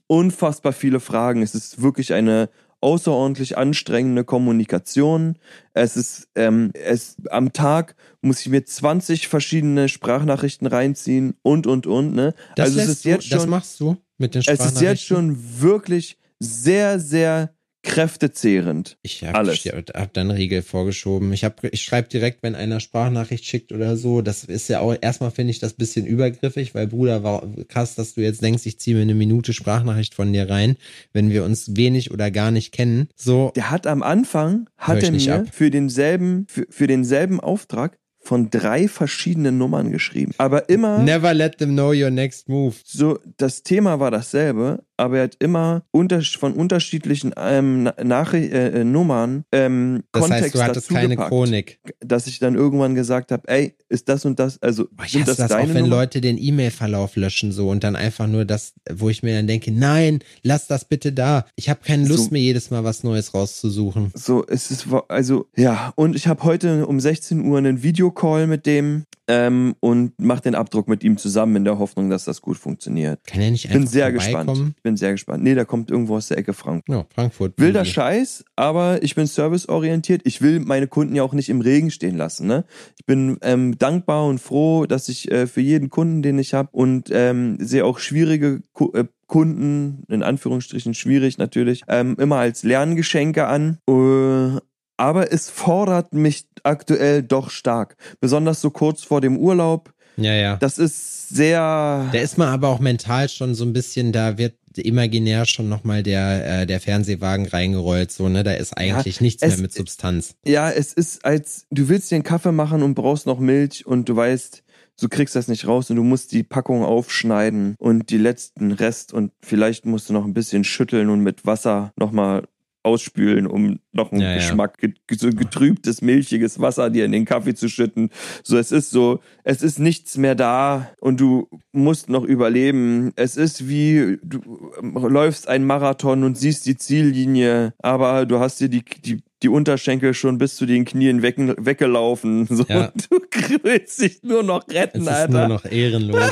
unfassbar viele Fragen. Es ist wirklich eine außerordentlich anstrengende Kommunikation. Es ist, ähm, es, am Tag muss ich mir 20 verschiedene Sprachnachrichten reinziehen und, und, und, ne? Das, also, es ist jetzt du, das schon, machst du mit den es ist jetzt Sprachnachrichten? schon wirklich sehr, sehr kräftezehrend. Ich habe hab dann Riegel vorgeschoben. Ich, hab- ich schreibe direkt, wenn einer Sprachnachricht schickt oder so. Das ist ja auch, erstmal finde ich das bisschen übergriffig, weil Bruder, war krass, dass du jetzt denkst, ich ziehe mir eine Minute Sprachnachricht von dir rein, wenn wir uns wenig oder gar nicht kennen. So, Der hat am Anfang, hat er mir ab. für denselben, für, für denselben Auftrag von drei verschiedenen Nummern geschrieben. Aber immer never let them know your next move. so, das Thema war dasselbe, aber er hat immer unter, von unterschiedlichen ähm, Na- Nachri äh, äh, Nummern ähm, Das Kontext heißt, du hattest dazu keine gepackt, Chronik. dass ich dann irgendwann gesagt habe, ey, ist das und das, also Boah, ich sind hasse das, das, auch, wenn Nummer? Leute den E-Mail-Verlauf löschen so und dann einfach nur das, wo ich mir dann denke, nein, lass das bitte da. Ich habe keine Lust So- mehr, jedes Mal was Neues rauszusuchen. So, es ist, also, ja, und ich habe heute um 16 Uhr einen Videocall mit dem ähm, und mache den Abdruck mit ihm zusammen in der Hoffnung, dass das gut funktioniert. Kann er nicht Bin einfach sehr gespannt. Ich bin sehr gespannt. Nee, der kommt irgendwo aus der Ecke Frankfurt. Ja, Frankfurt. Wilder. Scheiß, aber ich bin serviceorientiert. Ich will meine Kunden ja auch nicht im Regen stehen lassen. Ne? Ich bin ähm, dankbar und froh, dass ich äh, für jeden Kunden, den ich habe und ähm, sehe auch schwierige Ku äh, Kunden, in Anführungsstrichen schwierig natürlich, ähm, immer als Lerngeschenke an. Äh, aber es fordert mich aktuell doch stark. Besonders so kurz vor dem Urlaub. Ja, ja. Das ist sehr. Da ist man aber auch mental schon so ein bisschen, da wird imaginär schon nochmal der, äh, der Fernsehwagen reingerollt, so, ne? Da ist eigentlich nichts es- mehr mit Substanz. Ja, es ist als, du willst dir einen Kaffee machen und brauchst noch Milch und du weißt, du kriegst das nicht raus und du musst die Packung aufschneiden und die letzten Rest und vielleicht musst du noch ein bisschen schütteln und mit Wasser nochmal ausspülen, um noch einen Ja. Geschmack, so getrübtes, milchiges Wasser dir in den Kaffee zu schütten. So, es ist so, es ist nichts mehr da und du musst noch überleben. Es ist wie, du ähm, läufst einen Marathon und siehst die Ziellinie, aber du hast dir die, die, die Unterschenkel schon bis zu den Knien weg, weggelaufen. So, Ja. Du willst dich nur noch Es retten, ist Alter. nur noch ehrenlos.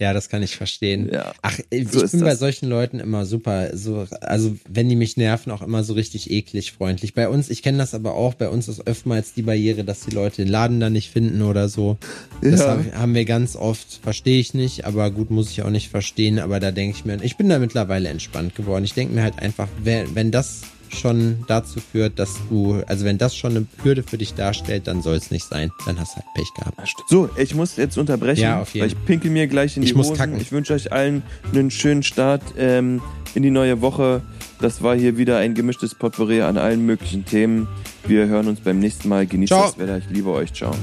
Ja, das kann ich verstehen. Ja. Ach, ich So bin bei das. solchen Leuten immer super, so, also wenn die mich nerven, auch immer so richtig eklig freundlich. Bei uns, ich kenne das aber auch, bei uns ist oftmals die Barriere, dass die Leute den Laden dann nicht finden oder so. Das Ja. hab- haben wir ganz oft, verstehe ich nicht, aber gut, muss ich auch nicht verstehen, aber da denke ich mir, ich bin da mittlerweile entspannt geworden. Ich denke mir halt einfach, wenn, wenn das schon dazu führt, dass du, also wenn das schon eine Hürde für dich darstellt, dann soll es nicht sein. Dann hast du halt Pech gehabt. So, ich muss jetzt unterbrechen, Ja, auf jeden. weil ich pinkel mir gleich in Ich die muss Hosen. kacken. Ich wünsche euch allen einen schönen Start ähm, in die neue Woche. Das war hier wieder ein gemischtes Potpourri an allen möglichen Themen. Wir hören uns beim nächsten Mal. Genießt Ciao. das Wetter. Ich liebe euch. Ciao.